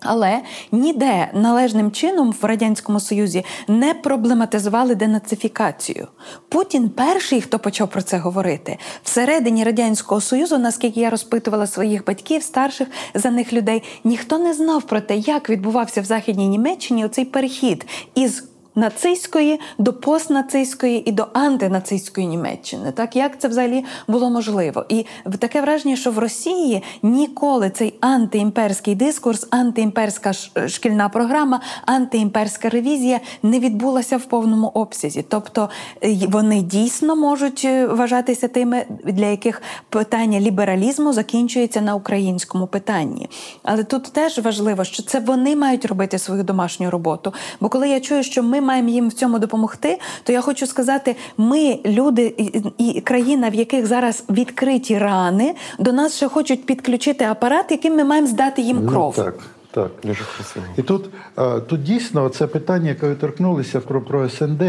Але ніде належним чином в радянському союзі не проблематизували денацифікацію. Путін перший, хто почав про це говорити, всередині радянського союзу, наскільки я розпитувала своїх батьків, старших за них людей, ніхто не знав про те, як відбувався в західній Німеччині оцей перехід із нацистської до постнацистської і до антинацистської Німеччини. Так як це взагалі було можливо? І таке враження, що в Росії ніколи цей антиімперський дискурс, антиімперська шкільна програма, антиімперська ревізія не відбулася в повному обсязі. Тобто е, вони дійсно можуть е, вважатися тими, для яких питання лібералізму закінчується на українському питанні. Але тут теж важливо, що це вони мають робити свою домашню роботу. Бо коли я чую, що ми маємо їм в цьому допомогти, то я хочу сказати: ми, люди і, країна, в яких зараз відкриті рани, до нас ще хочуть підключити апарат, яким ми маємо здати їм кров. Ну, так, так. Дуже красиво. І тут, е, тут дійсно це питання, яке ви торкнулися про, про СНД,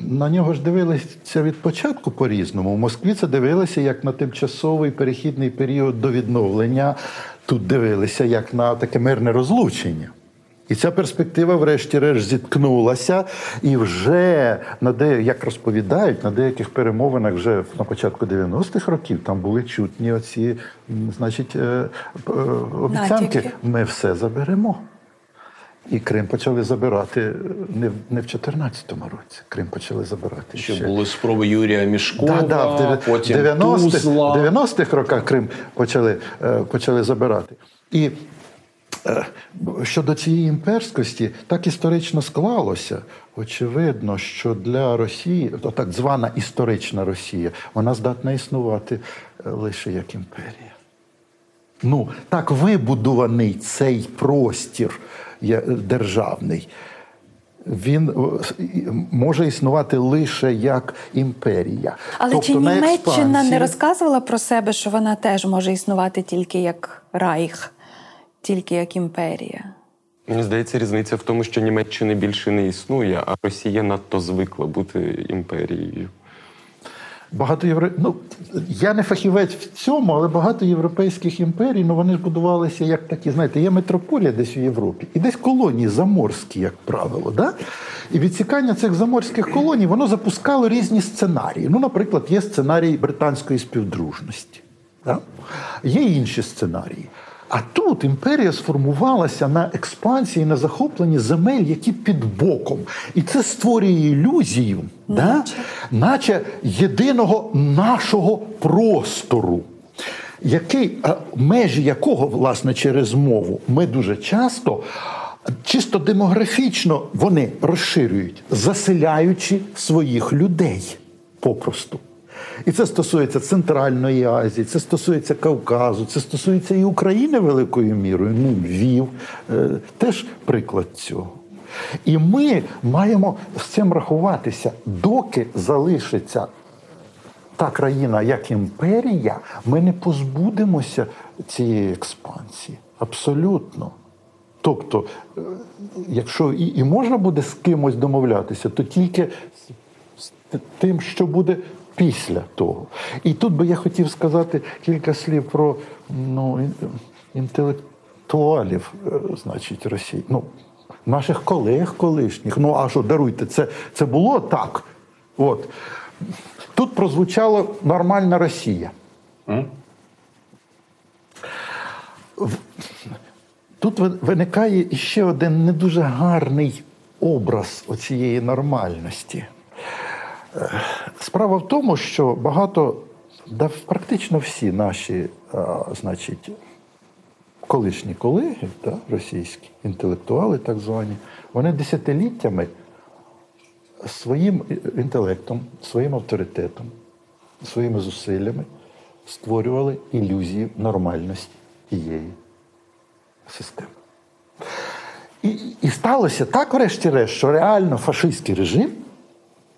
на нього ж дивилися від початку по-різному. В Москві це дивилися як на тимчасовий перехідний період до відновлення. Тут дивилися як на таке мирне розлучення. І ця перспектива, врешті-решт, зіткнулася, і вже на де, як розповідають, на деяких перемовинах вже на початку 90-х років там були чутні оці, значить, е, е, обіцянки. Ми все заберемо. І Крим почали забирати е, не в не в 14-му році. Крим почали забирати ще. Ще були спроби Юрія Мішкова, Да, да, в потім 90-х, Тузла. 90-х роках Крим почали, почали забирати. І щодо цієї імперськості, так історично склалося. Очевидно, що для Росії, то так звана історична Росія, вона здатна існувати е, лише як імперія. Ну, так вибудований цей простір державний. Він е, с- і- може існувати лише як імперія. Але Тобто чи на Німеччина не розказувала про себе, що вона теж може існувати тільки як Райх, тільки як імперія? Мені здається, різниця в тому, що Німеччини більше не існує, а Росія надто звикла бути імперією. Багато євро... ну, я не фахівець в цьому, але багато європейських імперій, ну вони ж будувалися як такі, знаєте, є метрополія десь у Європі, і десь колонії заморські, як правило. Да? І відсікання цих заморських колоній воно запускало різні сценарії. Ну, наприклад, є сценарій британської співдружності, да? є інші сценарії. А тут імперія сформувалася на експансії, на захопленні земель, які під боком. І це створює ілюзію, да? наче єдиного нашого простору, який, межі якого, власне, через мову ми дуже часто. Чисто демографічно вони розширюють, заселяючи своїх людей попросту. І це стосується Центральної Азії, це стосується Кавказу, це стосується і України великою мірою. Ну, Львів е, теж приклад цього. І ми маємо з цим рахуватися, доки залишиться та країна як імперія, ми не позбудемося цієї експансії. Абсолютно. Тобто, е, якщо і, і можна буде з кимось домовлятися, то тільки з, з тим, що буде після того. І тут би я хотів сказати кілька слів про ну, інтелектуалів, е, значить, Росії. Ну, наших колег колишніх. Ну, а що, даруйте, це, це було так. От. Тут прозвучало нормальна Росія. Тут виникає іще один не дуже гарний образ оцієї нормальності. Е, Справа в тому, що багато, да, практично всі наші, а, значить, колишні колеги, да, російські, інтелектуали так звані, вони десятиліттями своїм інтелектом, своїм авторитетом, своїми зусиллями створювали ілюзію нормальності тієї системи. І, і сталося так, врешті-решт, що реально фашистський режим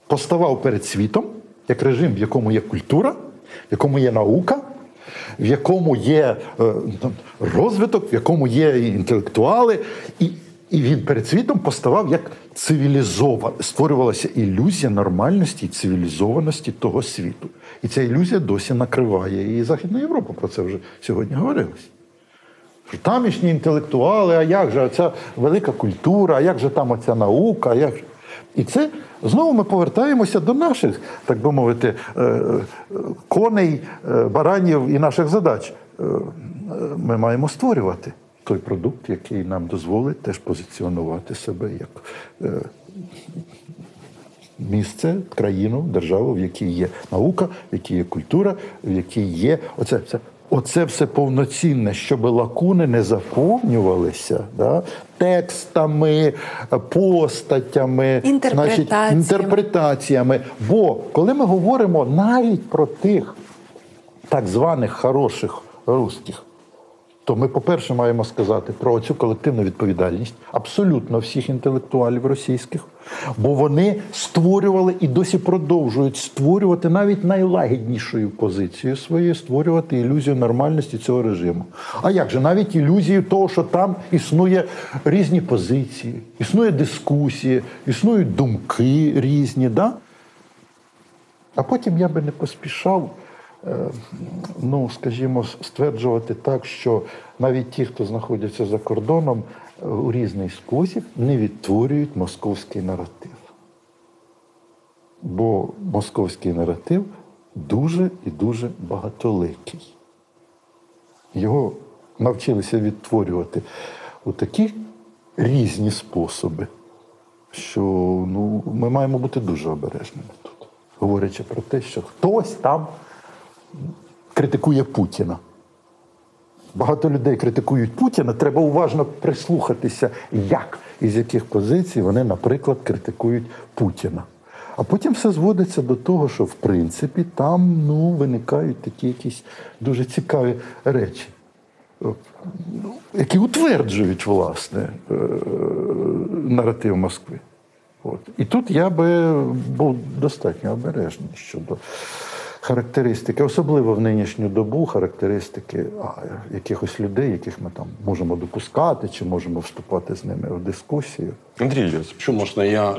поставав перед світом як режим, в якому є культура, в якому є наука, в якому є е, розвиток, в якому є інтелектуали. І, і він перед світом поставав як цивілізований. Створювалася ілюзія нормальності і цивілізованості того світу. І ця ілюзія досі накриває. І Західна Європа про це вже сьогодні говорилось. Тамішні інтелектуали, а як же ця велика культура, а як же там оця наука, а як же. І це знову ми повертаємося до наших, так би мовити, е, е, коней, е, баранів і наших задач. Ми маємо створювати той продукт, який нам дозволить теж позиціонувати себе як місце, країну, державу, в якій є наука, в якій є культура, в якій є оце все. Оце все повноцінне, щоб лакуни не заповнювалися да, текстами, постатями, Інтерпретаціями. інтерпретаціями. Бо коли ми говоримо навіть про тих так званих хороших русських, то ми, по-перше, маємо сказати про цю колективну відповідальність абсолютно всіх інтелектуалів російських, бо вони створювали і досі продовжують створювати навіть найлагіднішою позицією своєю, створювати ілюзію нормальності цього режиму. А як же навіть ілюзію того, що там існує різні позиції, існує дискусії, існують думки різні. Да? А потім я би не поспішав. Е, ну, скажімо, стверджувати так, що навіть ті, хто знаходяться за кордоном, е, у різний спосіб не відтворюють московський наратив. Бо московський наратив дуже і дуже багатоликий. Його навчилися відтворювати у такі різні способи, що ну, ми маємо бути дуже обережними тут, говорячи про те, що хтось там критикує Путіна. Багато людей критикують Путіна. Треба уважно прислухатися, як і з яких позицій вони, наприклад, критикують Путіна. А потім все зводиться до того, що в принципі там ну, виникають такі якісь дуже цікаві речі, які утверджують власне е, наратив Москви. От. І тут я би був достатньо обережний щодо характеристики, особливо в нинішню добу, характеристики якихось людей, яких ми там можемо допускати чи можемо вступати з ними в дискусію. Андрій, що можна, я е,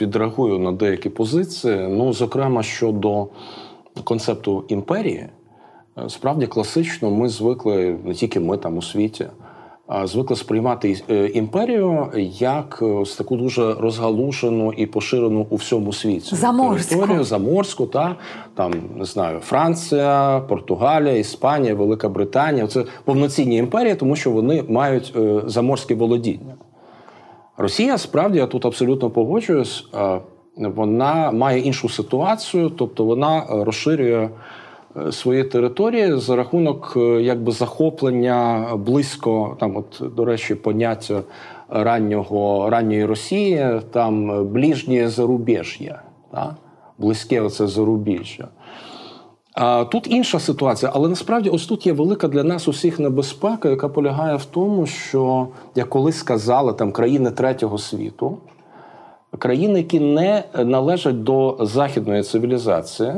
відреагую на деякі позиції. Ну, зокрема, щодо концепту імперії, е, справді класично ми звикли не тільки ми там у світі звикли сприймати е, імперію як е, ось таку дуже розгалужену і поширену у всьому світі заморську. територію заморську, та там не знаю, Франція, Португалія, Іспанія, Велика Британія це повноцінні імперії, тому що вони мають е, заморське володіння. Росія справді я тут абсолютно погоджуюсь. Вона має іншу ситуацію, тобто вона розширює свої території за рахунок е, якби захоплення близько там, от до речі, поняття раннього ранньої Росії, там ближнє зарубіжжя, да? близьке оце зарубіжжя. А Тут інша ситуація, але насправді ось тут є велика для нас усіх небезпека, яка полягає в тому, що як колись сказали там країни третього світу, країни, які не належать до західної цивілізації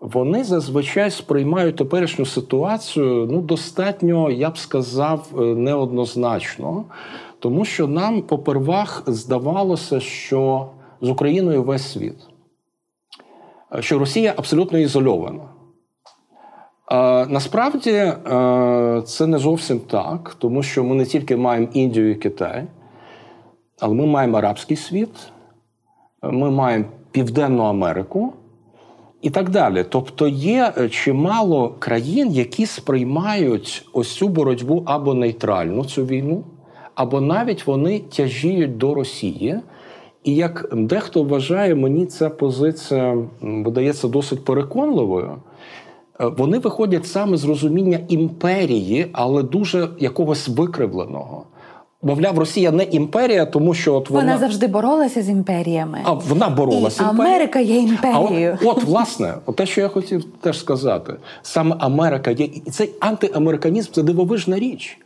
вони зазвичай сприймають теперішню ситуацію ну, достатньо, я б сказав, е, неоднозначно, тому що нам попервах здавалося, що з Україною весь світ, е, що Росія абсолютно ізольована. Насправді е, це не зовсім так, тому що ми не тільки маємо Індію і Китай, але ми маємо арабський світ, ми маємо Південну Америку. І так далі. Тобто є е, чимало країн, які сприймають ось цю боротьбу або нейтральну цю війну, або навіть вони тяжіють до Росії. І як дехто вважає, мені ця позиція видається досить переконливою. Е, вони виходять саме з розуміння імперії, але дуже якогось викривленого. Мовляв, Росія не імперія, тому що от вона Вона завжди боролася з імперіями. А вона боролася. І Америка є імперією. А от, от, власне, от те, що я хотів теж сказати, саме Америка є і цей антиамериканізм це дивовижна річ.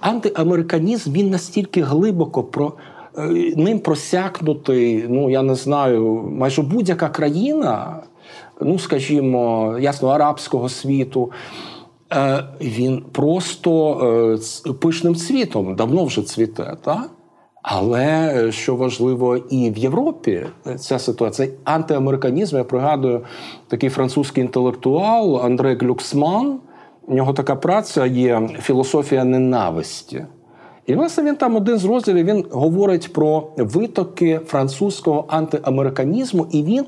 Антиамериканізм він настільки глибоко про е, ним просякнутий. Ну я не знаю, майже будь-яка країна, ну скажімо, ясно, арабського світу. Е, він просто е, пишним цвітом давно вже цвіте. так? Але е, що важливо, і в Європі ця ситуація антиамериканізм. Я пригадую такий французький інтелектуал Андре Глюксман. У нього така праця є філософія ненависті. І власне він там один з розділів він говорить про витоки французького антиамериканізму, і він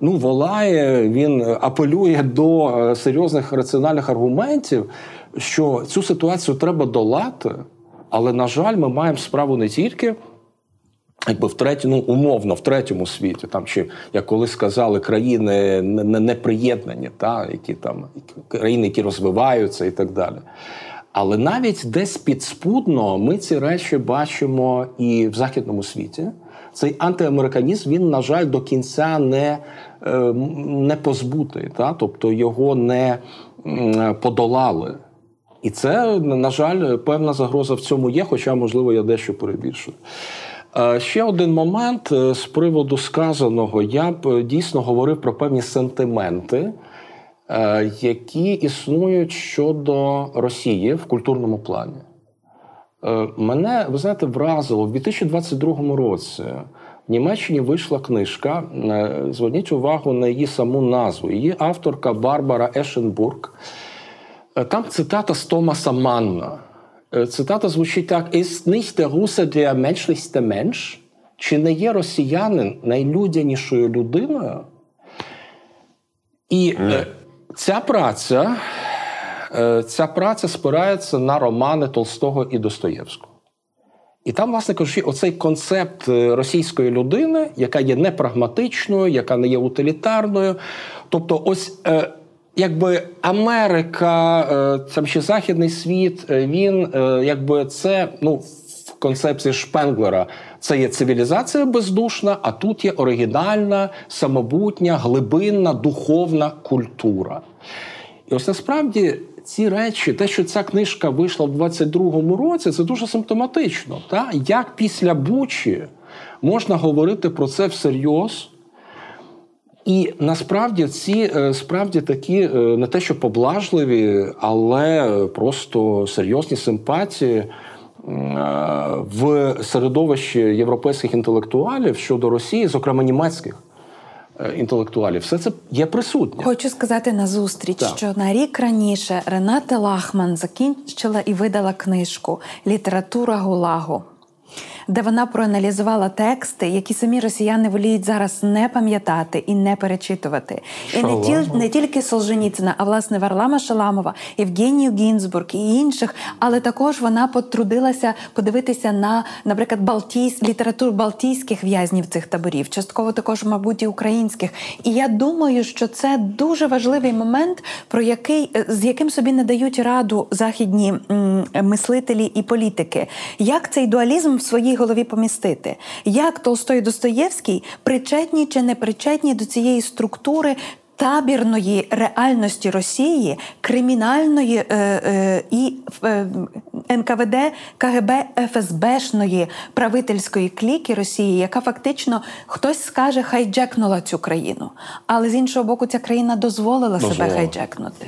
ну волає, він апелює до е, серйозних раціональних аргументів, що цю ситуацію треба долати. Але, на жаль, ми маємо справу не тільки. Якби в третьому, ну, умовно, в третьому світі, там чи як колись сказали, країни неприєднані, та які там країни, які розвиваються, і так далі. Але навіть десь підспудно ми ці речі бачимо і в західному світі. Цей антиамериканізм він, на жаль, до кінця не е, не позбутий, та? тобто його не подолали. І це, на жаль, певна загроза в цьому є, хоча, можливо, я дещо перебільшую. Е, ще один момент е, з приводу сказаного, я б дійсно говорив про певні сентименти, які існують щодо Росії в культурному плані. Мене, ви знаєте, вразило в 2022 році. В Німеччині вийшла книжка. Зверніть увагу на її саму назву. Її авторка Барбара Ешенбург. Там цитата з Томаса Манна. Е, цитата звучить так: «Ist nicht der Russe der menschlichste Mensch?» Чи не є росіянин найлюдянішою людиною? І mm. Ця праця е, ця праця спирається на романи Толстого і Достоєвського. І там, власне кажучи, оцей концепт російської людини, яка є непрагматичною, яка не є утилітарною. Тобто, ось якби Америка, е, там ще західний світ, е, він е, якби це ну в концепції Шпенглера. Це є цивілізація бездушна, а тут є оригінальна, самобутня, глибинна, духовна культура. І ось насправді ці речі, те, що ця книжка вийшла в 22-му році, це дуже симптоматично. Та? Як після Бучі можна говорити про це всерйоз? І насправді ці е, справді такі е, не те, що поблажливі, але просто серйозні симпатії е, в середовищі європейських інтелектуалів щодо Росії, зокрема німецьких. Інтелектуалів, все це є присутнє. Хочу сказати на зустріч, що на рік раніше Рената Лахман закінчила і видала книжку Література Гулагу де вона проаналізувала тексти, які самі росіяни воліють зараз не пам'ятати і не перечитувати. І не тіл не тільки Солженіцина, а власне Варлама Шаламова, Євгенію Гінзбург і інших, але також вона потрудилася подивитися на, наприклад, Балтійсь, літературу балтійських в'язнів цих таборів, частково також, мабуть, і українських. І я думаю, що це дуже важливий момент, про який з яким собі не дають раду західні м, мислителі і політики. Як цей дуалізм в своїй голові помістити, як Толстой і Достоєвський причетні чи не причетні до цієї структури. Табірної реальності Росії, кримінальної е, е, і е, НКВД, КГБ, ФСБшної правительської кліки Росії, яка фактично хтось скаже хайджекнула цю країну, але з іншого боку, ця країна дозволила, дозволила. себе хайджекнути.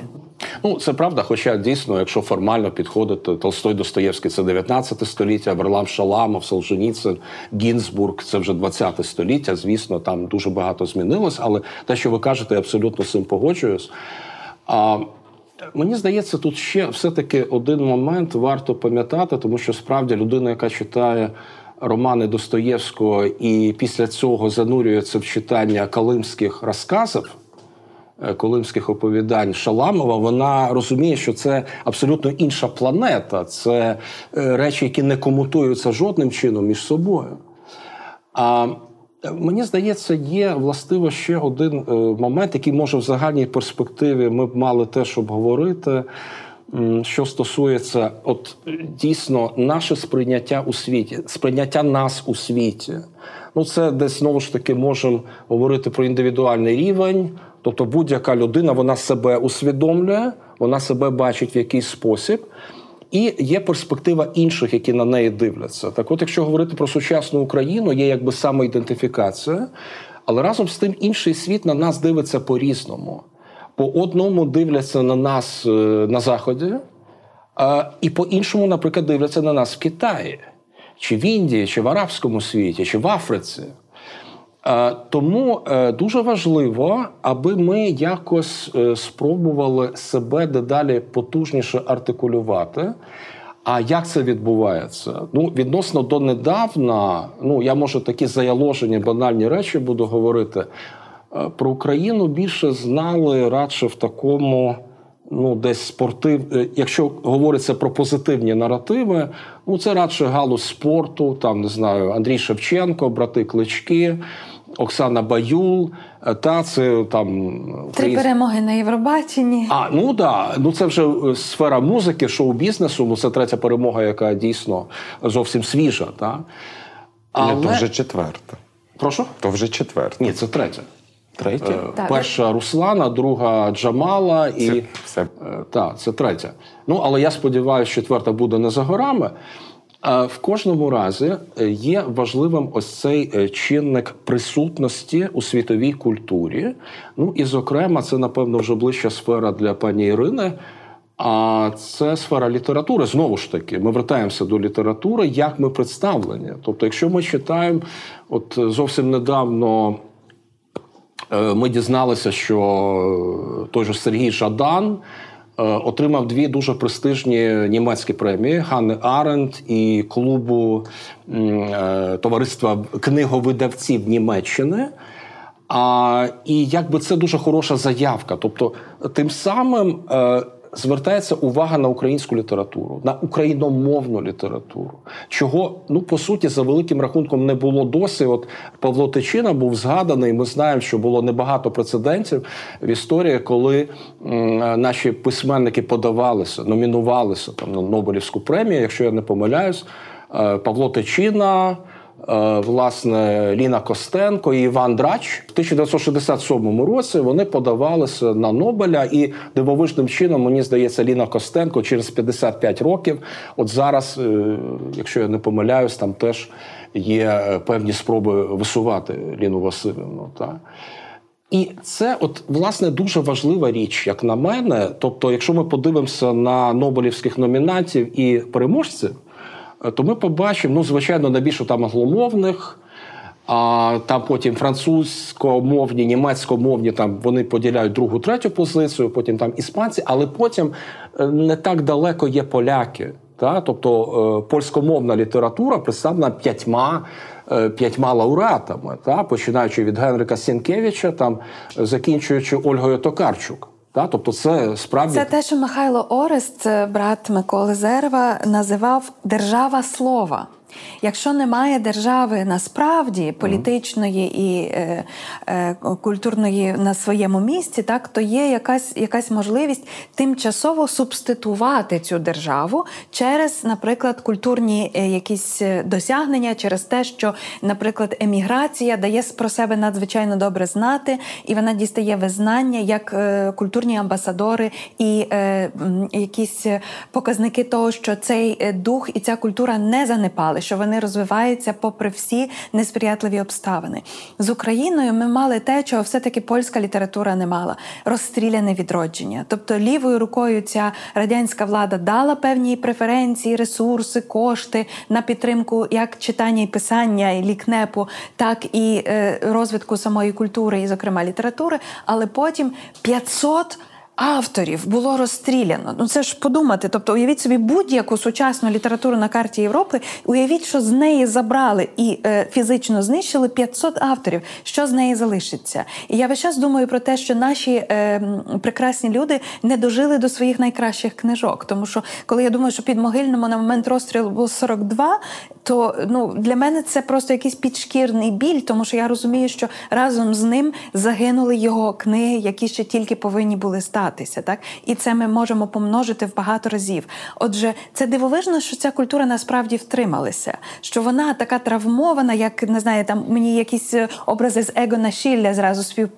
Ну, це правда, хоча дійсно, якщо формально підходити, Толстой Достоєвський це 19 століття, Варлам Шаламов, Солженіцин, Гінзбург це вже 20 століття. Звісно, там дуже багато змінилось, але те, що ви кажете, я абсолютно з цим погоджуюсь. А Мені здається, тут ще все-таки один момент варто пам'ятати, тому що справді людина, яка читає романи Достоєвського і після цього занурюється в читання калимських розказів. Е, колимських оповідань Шаламова, вона розуміє, що це абсолютно інша планета, це е, речі, які не комутуються жодним чином між собою. А Мені здається, є властиво ще один е, момент, який може в загальній перспективі ми б мали теж обговорити, що стосується от дійсно наше сприйняття у світі, сприйняття нас у світі. Ну, це десь знову ж таки можемо говорити про індивідуальний рівень. Тобто будь-яка людина вона себе усвідомлює, вона себе бачить в якийсь спосіб, і є перспектива інших, які на неї дивляться. Так, от, якщо говорити про сучасну Україну, є якби самоідентифікація, але разом з тим інший світ на нас дивиться по-різному. По одному дивляться на нас е, на Заході, і по іншому, наприклад, дивляться на нас в Китаї, чи в Індії, чи в Арабському світі, чи в Африці. Тому е, дуже важливо, аби ми якось е, спробували себе дедалі потужніше артикулювати. А як це відбувається? Ну, відносно донедавна, ну я можу такі заяложені банальні речі буду говорити. Е, про Україну більше знали радше в такому, ну, десь спортив. Якщо говориться про позитивні наративи, ну це радше галузь спорту, там не знаю, Андрій Шевченко, брати Клички. Оксана Баюл, е, та це там три перемоги на Євробаченні. А ну да, ну це вже е, сфера музики, шоу-бізнесу. Ну це третя перемога, яка дійсно зовсім свіжа. Та? Але... то вже четверта. Прошу? То вже четверта. Ні, це третя. Третя? Так. Перша Руслана, друга Джамала і Це все. Е, Так, це третя. Ну, але я сподіваюся, четверта буде не за горами. Е, В кожному разі е, є важливим ось цей е, чинник присутності у світовій культурі. Ну і, зокрема, це, напевно, вже ближча сфера для пані Ірини. А це сфера літератури. Знову ж таки, ми вертаємося до літератури, як ми представлені. Тобто, якщо ми читаємо, от зовсім недавно Е, Ми дізналися, що е, той же Сергій Жадан е, отримав дві дуже престижні німецькі премії Ганни Аренд і клубу е, товариства книговидавців Німеччини. А, і якби це дуже хороша заявка. Тобто, тим самим е, звертається увага на українську літературу, на україномовну літературу, чого ну по суті за великим рахунком не було досі. От Павло Тичина був згаданий. Ми знаємо, що було небагато прецедентів в історії, коли м, наші письменники подавалися, номінувалися там на Нобелівську премію, якщо я не помиляюсь, е, Павло Тичина. Е, власне Ліна Костенко і Іван Драч в 1967 році вони подавалися на Нобеля, і дивовижним чином, мені здається, Ліна Костенко через 55 років. От зараз, е, якщо я не помиляюсь, там теж є е, певні спроби висувати Ліну Васильівну. Так. І це, от власне, дуже важлива річ, як на мене. Тобто, якщо ми подивимося на Нобелівських номінантів і переможців, то ми побачимо, ну, звичайно, найбільше там англомовних, а там потім французькомовні, німецькомовні, там вони поділяють другу, третю позицію, потім там іспанці, але потім е, не так далеко є поляки. Та? Тобто е, польськомовна література представлена п'ятьма е, п'ятьма лауреатами, та? починаючи від Генрика Сінкевича, там, закінчуючи Ольгою Токарчук. Та? Тобто це справді Це те, що Михайло Орест, брат Миколи Зерва, називав держава слова. Якщо немає держави насправді політичної і е, е, культурної на своєму місці, так то є якась якась можливість тимчасово субститувати цю державу через, наприклад, культурні е, якісь досягнення, через те, що, наприклад, еміграція дає про себе надзвичайно добре знати, і вона дістає визнання як е, культурні амбасадори і е, якісь показники того, що цей дух і ця культура не занепали що вони розвиваються попри всі несприятливі обставини. З Україною ми мали те, чого все-таки польська література не мала розстріляне відродження. Тобто лівою рукою ця радянська влада дала певні преференції, ресурси, кошти на підтримку як читання і писання і лікнепу, так і е, розвитку самої культури, і, зокрема, літератури, але потім 500 авторів було розстріляно. Ну це ж подумати. Тобто, уявіть собі будь-яку сучасну літературу на карті Європи. Уявіть, що з неї забрали і е, фізично знищили 500 авторів. Що з неї залишиться? І я весь час думаю про те, що наші е, прекрасні люди не дожили до своїх найкращих книжок. Тому що, коли я думаю, що під могильному на момент розстрілу було 42, то ну для мене це просто якийсь підшкірний біль, тому що я розумію, що разом з ним загинули його книги, які ще тільки повинні були статися. Так і це ми можемо помножити в багато разів. Отже, це дивовижно, що ця культура насправді втрималася, що вона така травмована, як не знаю, там мені якісь образи з Егона Шілля зразу спів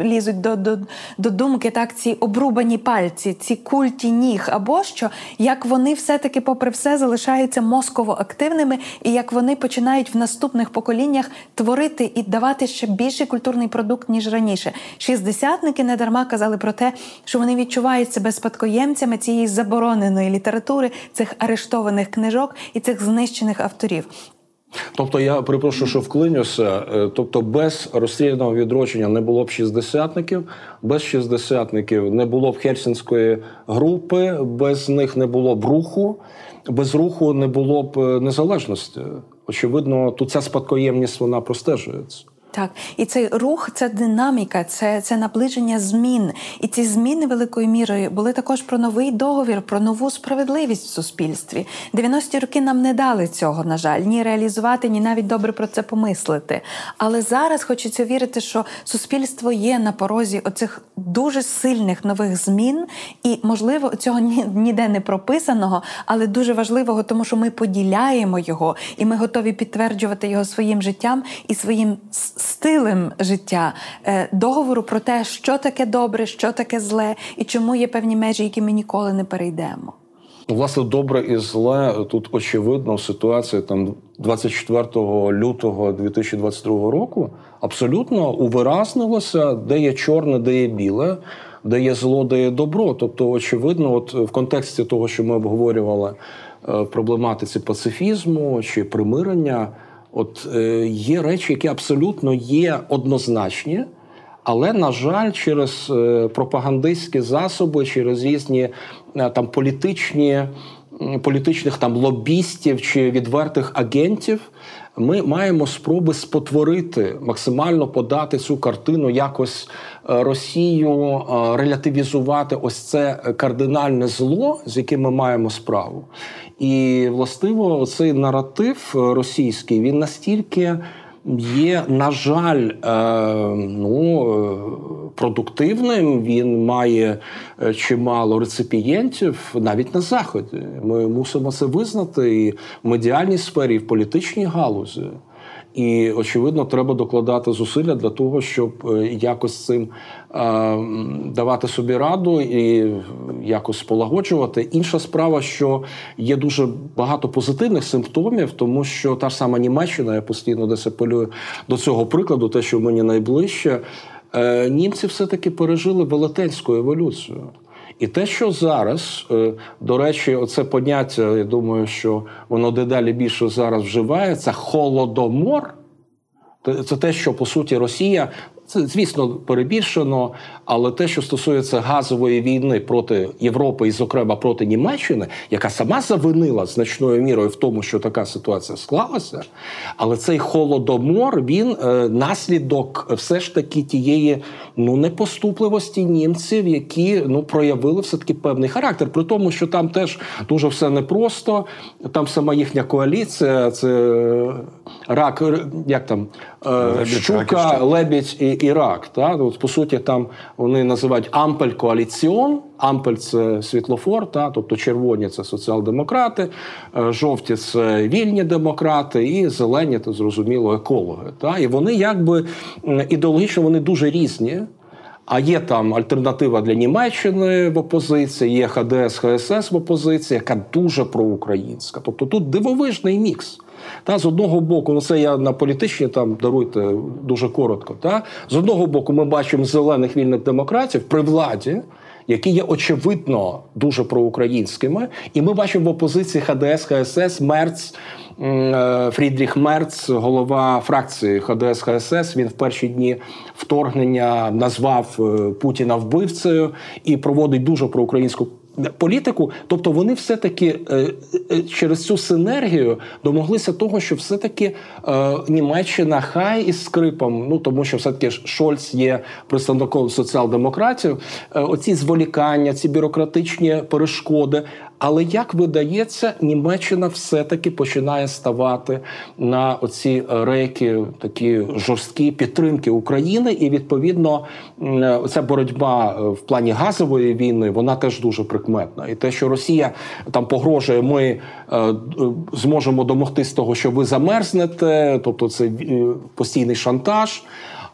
лізуть до, до, до думки, так ці обрубані пальці, ці культі ніг, або що як вони все-таки, попри все, залишаються мозково активними, і як вони починають в наступних поколіннях творити і давати ще більший культурний продукт ніж раніше. Шістдесятники не дарма казали про те, що вони відчувають себе спадкоємцями цієї забороненої літератури, цих арештованих книжок і цих знищених авторів. Тобто я перепрошую, що вклинюся. Е, тобто, без розстріляного відродження не було б шістдесятників, без шістдесятників не було б Хельсінської групи, без них не було б руху, без руху не було б е, незалежності. Очевидно, тут ця спадкоємність вона простежується. Так, і цей рух, це динаміка, це це наближення змін. І ці зміни великою мірою були також про новий договір, про нову справедливість в суспільстві. 90-ті роки нам не дали цього, на жаль, ні реалізувати, ні навіть добре про це помислити. Але зараз хочеться вірити, що суспільство є на порозі оцих дуже сильних нових змін, і, можливо, цього ніде не прописаного, але дуже важливого, тому що ми поділяємо його, і ми готові підтверджувати його своїм життям і своїм стилем життя, е, договору про те, що таке добре, що таке зле, і чому є певні межі, які ми ніколи не перейдемо. Власне, добре і зле тут очевидно ситуація там 24 лютого 2022 року абсолютно увиразнилося, де є чорне, де є біле, де є зло, де є добро. Тобто, очевидно, от в контексті того, що ми обговорювали е, в проблематиці пацифізму чи примирення, от е, є речі, які абсолютно є однозначні. Але на жаль, через е, пропагандистські засоби, через різні е, там політичні політичних там лобістів чи відвертих агентів, ми маємо спроби спотворити, максимально подати цю картину, якось е, Росію релятивізувати ось це кардинальне зло, з яким ми маємо справу. І властиво цей наратив російський він настільки є, на жаль, е, ну, е, продуктивним. Він має е, чимало реципієнтів навіть на заході. Ми мусимо це визнати і в медіальній сфері, і в політичній галузі. І очевидно, треба докладати зусилля для того, щоб е, якось цим е, давати собі раду і якось полагоджувати. Інша справа, що є дуже багато позитивних симптомів, тому що та ж сама Німеччина, я постійно десь апелюю до цього прикладу, те, що мені найближче, е, німці все-таки пережили велетенську еволюцію. І те, що зараз, е, до речі, оце поняття, я думаю, що воно дедалі більше зараз вживається, холодомор. Це те, що по суті Росія це, звісно, перебільшено, але те, що стосується газової війни проти Європи і, зокрема, проти Німеччини, яка сама завинила значною мірою в тому, що така ситуація склалася. Але цей холодомор він е, наслідок все ж таки тієї ну непоступливості німців, які ну проявили все таки певний характер. При тому, що там теж дуже все непросто. Там сама їхня коаліція, це рак, як там е, щука, лебідь і. Ірак. Та? От, По суті, там вони називають Ампель коаліціон. Ампель це світлофор, та? тобто червоні це соціал-демократи, е, жовті це вільні демократи, і зелені це зрозуміло екологи. Та? І вони якби ідеологічно вони дуже різні. А є там альтернатива для Німеччини в опозиції, є ХДС, ХСС в опозиції, яка дуже проукраїнська. Тобто тут дивовижний мікс. Та, З одного боку, ну це я на політичні там даруйте дуже коротко. Та? З одного боку, ми бачимо зелених вільних демократів при владі, які є очевидно дуже проукраїнськими, і ми бачимо в опозиції ХДС, ХСС, Мерц. Е, Фрідріх Мерц, голова фракції ХДС ХСС, він в перші дні вторгнення назвав е, Путіна вбивцею і проводить дуже проукраїнську політику. Тобто вони все-таки е, е, через цю синергію домоглися того, що все-таки е, Німеччина хай із скрипом, ну тому що все-таки Шольц є представником соціал-демократів, оці зволікання, ці бюрократичні перешкоди. Але як видається, Німеччина все-таки починає ставати на оці рейки, такі жорсткі підтримки України, і відповідно ця боротьба е, в плані газової війни вона теж дуже прикметна. І те, що Росія там погрожує, ми е, зможемо домогтись того, що ви замерзнете, тобто це е, постійний шантаж.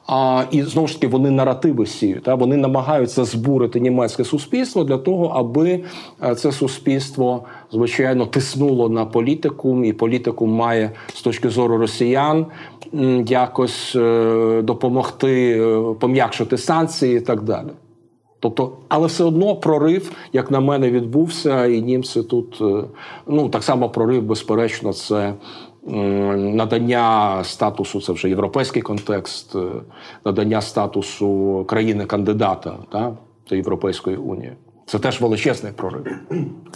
А і знову ж таки вони наративи сіють. Та вони намагаються збурити німецьке суспільство для того, аби е, це суспільство звичайно тиснуло на політику, і політику має з точки зору росіян якось е, допомогти е, пом'якшити санкції і так далі. Тобто, але все одно прорив, як на мене, відбувся, і німці тут ну так само прорив, безперечно, це надання статусу, це вже європейський контекст, е, надання статусу країни-кандидата та, до Європейської унії. Це теж величезний прорив.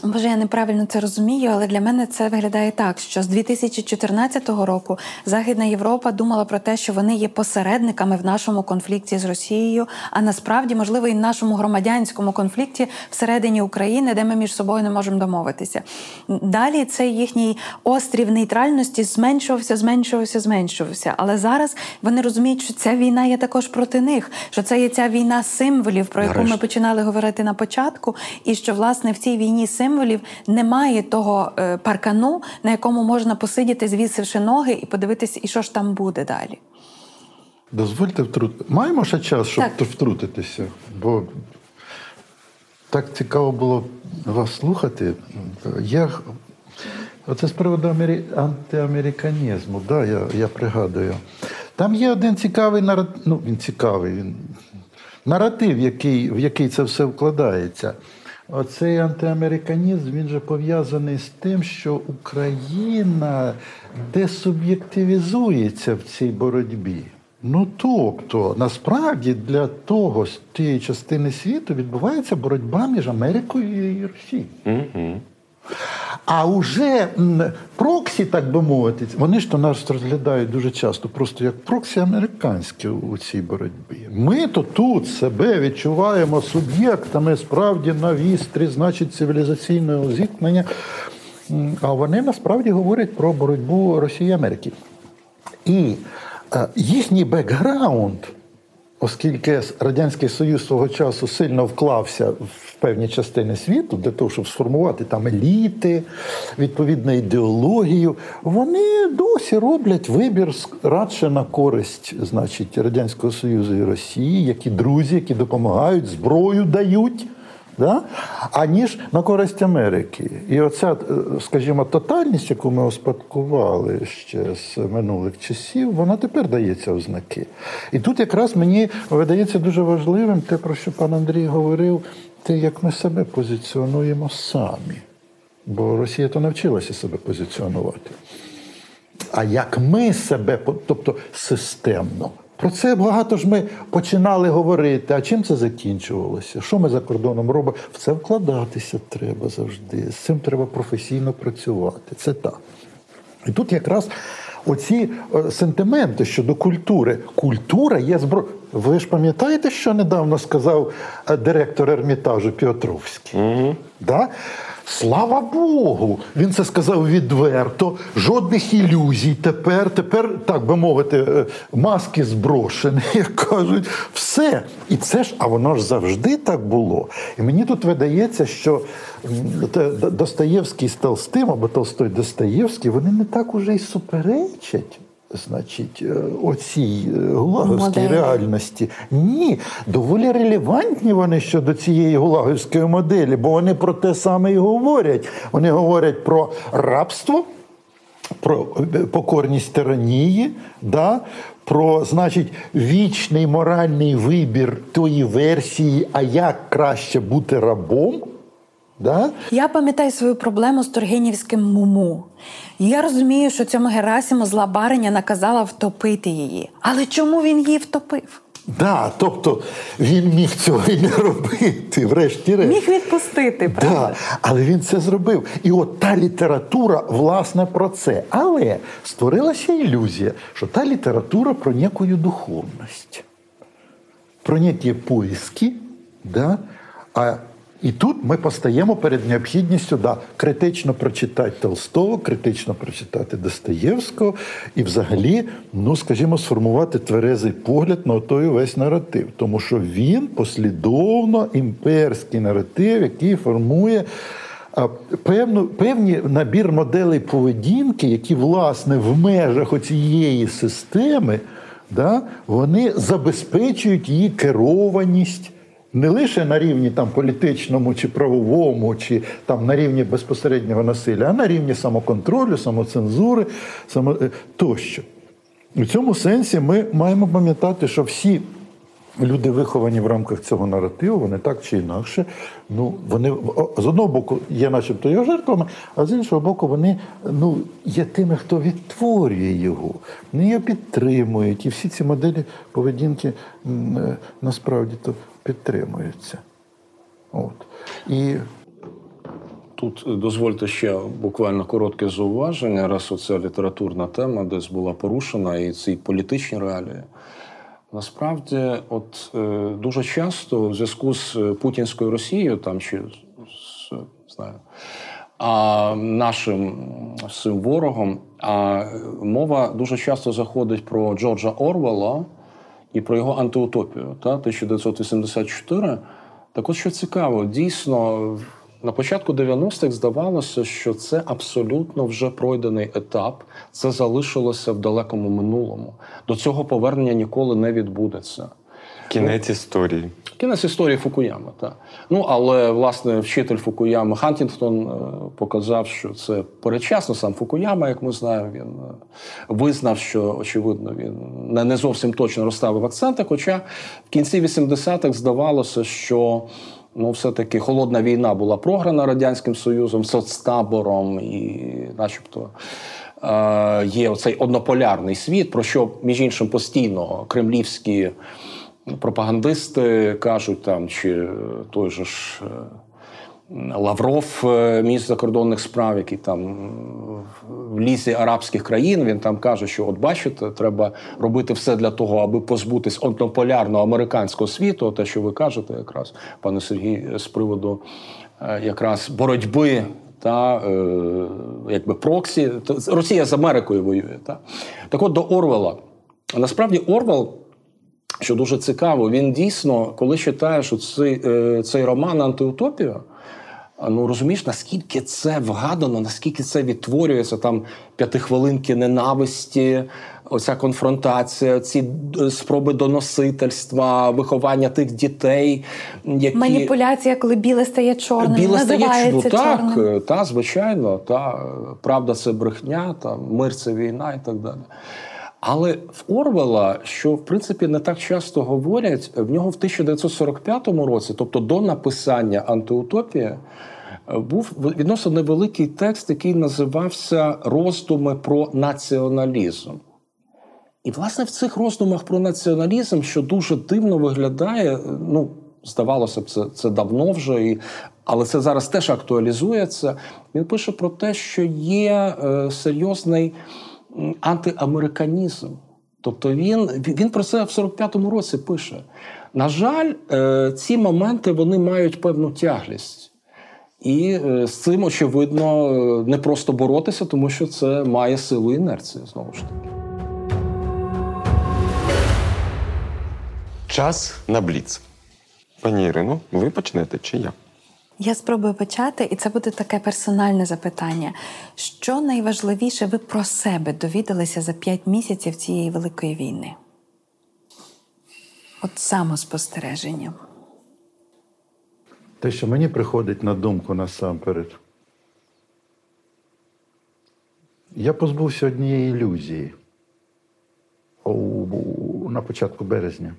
Може, я неправильно це розумію, але для мене це виглядає так, що з 2014 року Західна Європа думала про те, що вони є посередниками в нашому конфлікті з Росією, а насправді, можливо, і в нашому громадянському конфлікті всередині України, де ми між собою не можемо домовитися. Далі цей їхній острів нейтральності зменшувався, зменшувався, зменшувався. Але зараз вони розуміють, що ця війна є також проти них, що це є ця війна символів, про яку ми починали говорити на початку початку, і що власне в цій війні символів немає того е, паркану, на якому можна посидіти, звісивши ноги, і подивитися, і що ж там буде далі. Дозвольте втрутити. Маємо ще час, щоб Так. втрутитися, бо так цікаво було вас слухати. Я... Оце з приводу амері... антиамериканізму, да, я, я пригадую. Там є один цікавий наратив, ну він цікавий, він... наратив, який, в який це все вкладається. Оцей антиамериканізм він же пов'язаний з тим, що Україна десуб'єктивізується в цій боротьбі. Ну тобто, насправді для того з тієї частини світу відбувається боротьба між Америкою і Росією. Угу. А уже проксі, так би мовити, вони ж то нас розглядають дуже часто, просто як проксі американське у цій боротьбі. Ми то тут себе відчуваємо суб'єктами справді на вістрі, значить, цивілізаційного зіткнення. А вони насправді говорять про боротьбу Росії і Америки. І е, їхній бекграунд, оскільки Радянський Союз свого часу сильно вклався в певні частини світу для того, щоб сформувати там еліти, відповідну ідеологію, вони досі роблять вибір радше на користь, значить, Радянського Союзу і Росії, які друзі, які допомагають, зброю дають да? аніж на користь Америки. І оця, е, скажімо, тотальність, яку ми успадкували ще з минулих часів, вона тепер дається в знаки. І тут якраз мені видається дуже важливим те, про що пан Андрій говорив, те, як ми себе позиціонуємо самі. Бо Росія то навчилася себе позиціонувати. А як ми себе, тобто системно. Про це багато ж ми починали говорити. А чим це закінчувалося? Що ми за кордоном робимо? В це вкладатися треба завжди. З цим треба професійно працювати. Це так. І тут якраз оці е, сентименти щодо культури. Культура є зброя. Ви ж пам'ятаєте, що недавно сказав е, директор Ермітажу Піотровський? Угу. Да? Слава Богу! Він це сказав відверто, жодних ілюзій. Тепер, тепер, так би мовити, е, маски зброшені, як кажуть, все. І це ж, а воно ж завжди так було. І мені тут видається, що Достоєвський з Толстим або Толстой Достоєвський, вони не так уже й суперечать. Значить, е, оцій е, гулаговській Моделі. реальності. Ні, доволі релевантні вони щодо цієї гулаговської моделі, бо вони про те саме і говорять. Вони говорять про рабство, про е, покорність тиранії, да? про, значить, вічний моральний вибір тої версії, а як краще бути рабом. Да? Я пам'ятаю свою проблему з Тургенівським муму. Я розумію, що цьому Герасиму зла бариня наказала втопити її. Але чому він її втопив? Да, тобто він міг цього і не робити, врешті-решт. Міг відпустити, правда? Да, але він це зробив. І от та література, власне, про це. Але створилася ілюзія, що та література про некую духовність, про некі поиски. Да? А, і тут ми постаємо перед необхідністю да, критично прочитати Толстого, критично прочитати Достоєвського і взагалі, ну, скажімо, сформувати тверезий погляд на той весь наратив. Тому що він послідовно імперський наратив, який формує певну, певні набір моделей поведінки, які, власне, в межах оцієї системи, да, вони забезпечують її керованість. Не лише на рівні там, політичному чи правовому, чи там, на рівні безпосереднього насилля, а на рівні самоконтролю, самоцензури само... е, тощо. У цьому сенсі ми маємо пам'ятати, що всі люди, виховані в рамках цього наративу, вони так чи інакше, ну, вони з одного боку є начебто його жертвами, а з іншого боку, вони ну, є тими, хто відтворює його, вони його підтримують. І всі ці моделі поведінки е, насправді то підтримуються. От. І Тут дозвольте ще буквально коротке зауваження, раз оця літературна тема десь була порушена, і ці політичні реалії. Насправді, от е, дуже часто в зв'язку з путінською Росією, там чи з знаю, а нашим цим ворогом, а мова дуже часто заходить про Джорджа Орвела і про його антиутопію, та 1984. Так от що цікаво, дійсно на початку 90-х здавалося, що це абсолютно вже пройдений етап, це залишилося в далекому минулому. До цього повернення ніколи не відбудеться. Кінець історії. Кінець історії Фукуями, так. Ну, але власне вчитель Фукуями Хантінгтон е, показав, що це передчасно сам Фукуяма, як ми знаємо, він е, визнав, що очевидно він не, не зовсім точно розставив акценти. Хоча в кінці 80-х здавалося, що ну, все-таки холодна війна була програна Радянським Союзом, соцтабором і, начебто. е, Є оцей однополярний світ, про що між іншим постійно кремлівські пропагандисти кажуть там, чи той же ж е, Лавров, е, міністр закордонних справ, який там в лісі арабських країн, він там каже, що от бачите, треба робити все для того, аби позбутись однополярного американського світу, те, що ви кажете, якраз пане Сергій, з приводу е, якраз боротьби. Та е, якби проксі, Росія з Америкою воює. Та? Так от до Орвела. Насправді Орвел що дуже цікаво, він дійсно, коли читаєш цей, цей роман Антиутопія, ну розумієш, наскільки це вгадано, наскільки це відтворюється там п'ятихвилинки ненависті, оця конфронтація, ці е, спроби доносительства, виховання тих дітей, які Маніпуляція, коли біле стає чорним, біле стає ну, так, чорним. е, та звичайно, та правда це брехня, та мир це війна і так далі. Але в Орвела, що в принципі не так часто говорять, в нього в 1945 році, тобто до написання антиутопія, був відносно невеликий текст, який називався Роздуми про націоналізм. І, власне, в цих роздумах про націоналізм, що дуже дивно виглядає, ну, здавалося б, це це давно вже, і, але це зараз теж актуалізується. Він пише про те, що є е, серйозний антиамериканізм. Тобто він він про це в 45-му році пише. На жаль, е, ці моменти вони мають певну тяглість. І е, з цим, очевидно, не просто боротися, тому що це має силу інерції знову ж таки. Час на бліц. Пані Ірино, ви почнете чи я? Я спробую почати, і це буде таке персональне запитання. Що найважливіше ви про себе довідалися за п'ять місяців цієї великої війни? От самоспостереження. Те, що мені приходить на думку насамперед. Я позбувся однієї ілюзії на початку березня.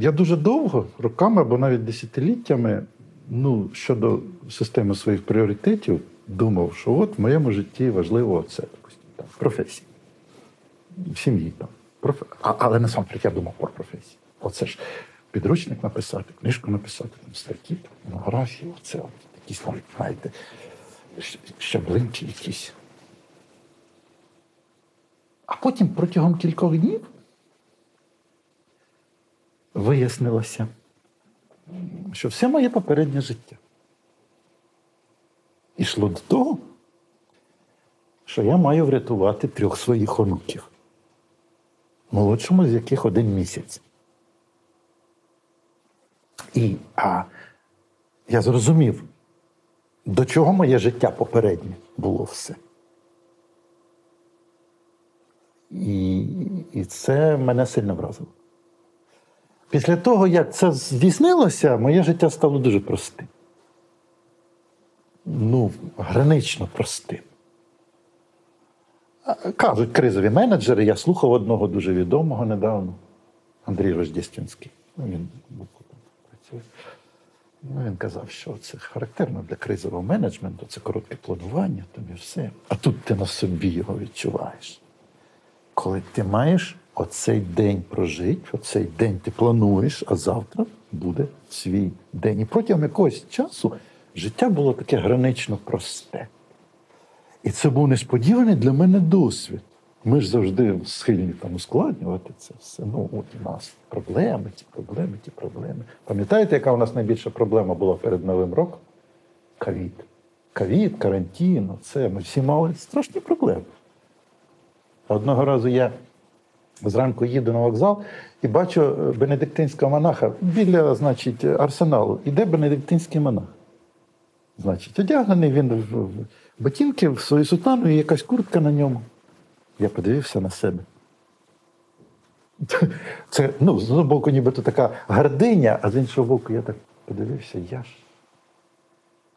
Я дуже довго, роками або навіть десятиліттями, ну, щодо системи своїх пріоритетів, думав, що от в моєму житті важливо це там, професія. В сім'ї там. Проф... А, але насамперед я думав про професію. Оце ж підручник написати, книжку написати, там, статті, монографії, оце от, якісь там, знаєте, щаблинки якісь. А потім протягом кількох днів вияснилося, що все моє попереднє життя ішло до того, що я маю врятувати трьох своїх онуків, молодшому з яких один місяць. І а, я зрозумів, до чого моє життя попереднє було все. І, і це мене сильно вразило. Після того, як це здійснилося, моє життя стало дуже простим. Ну, гранично простим. Кажуть кризові менеджери, я слухав одного дуже відомого недавно, Андрій Рождєстінський. Ну, Він працює. Ну, він казав, що це характерно для кризового менеджменту, це коротке планування, там і все. А тут ти на собі його відчуваєш. Коли ти маєш оцей день прожити, оцей день ти плануєш, а завтра буде свій день. І протягом якогось часу життя було таке гранично просте. І це був несподіваний для мене досвід. Ми ж завжди схильні там ускладнювати це все. Ну, от у нас проблеми, ті проблеми, ті проблеми. Пам'ятаєте, яка у нас найбільша проблема була перед Новим роком? Ковід. Ковід, карантин, це ми всі мали страшні проблеми. Одного разу я Зранку їду на вокзал і бачу е, бенедиктинського монаха біля, значить, арсеналу. Іде бенедиктинський монах. Значить, одягнений він в ботинки, в свою сутану і якась куртка на ньому. Я подивився на себе. Це, ну, з одного боку, нібито така гординя, а з іншого боку, я так подивився, я ж.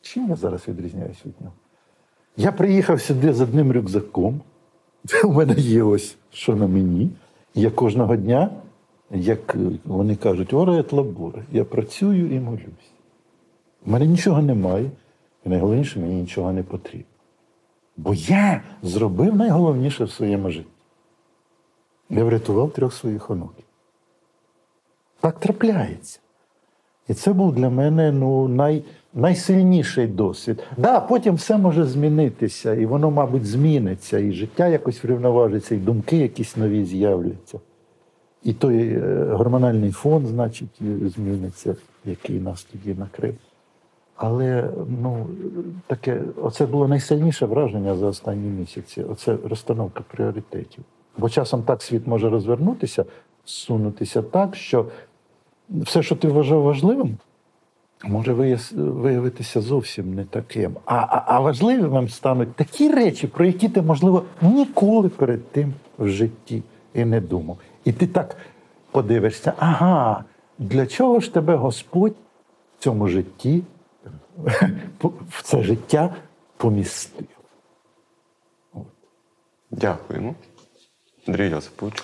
Чим я зараз відрізняюсь від нього? Я приїхав сюди з одним рюкзаком. У мене є ось що на мені. Я кожного дня, як вони кажуть, орет лабуре, я працюю і молюсь. У мене нічого немає, і найголовніше, мені нічого не потрібно. Бо я зробив найголовніше в своєму житті. Я врятував трьох своїх онуків. Так трапляється. І це був для мене ну, най, найсильніший досвід. Да, потім все може змінитися, і воно, мабуть, зміниться, і життя якось врівноважиться, і думки якісь нові з'являться. І той е, гормональний фон, значить, зміниться, який нас тоді накрив. Але ну, таке, оце було найсильніше враження за останні місяці. Оце розстановка пріоритетів. Бо часом так світ може розвернутися, сунутися так, що все, що ти вважав важливим, може виявитися зовсім не таким. А, а, а важливим стануть такі речі, про які ти, можливо, ніколи перед тим в житті і не думав. І ти так подивишся, ага, для чого ж тебе Господь в цьому житті, в це життя помістив? Дякуємо. Андрій Йосипович.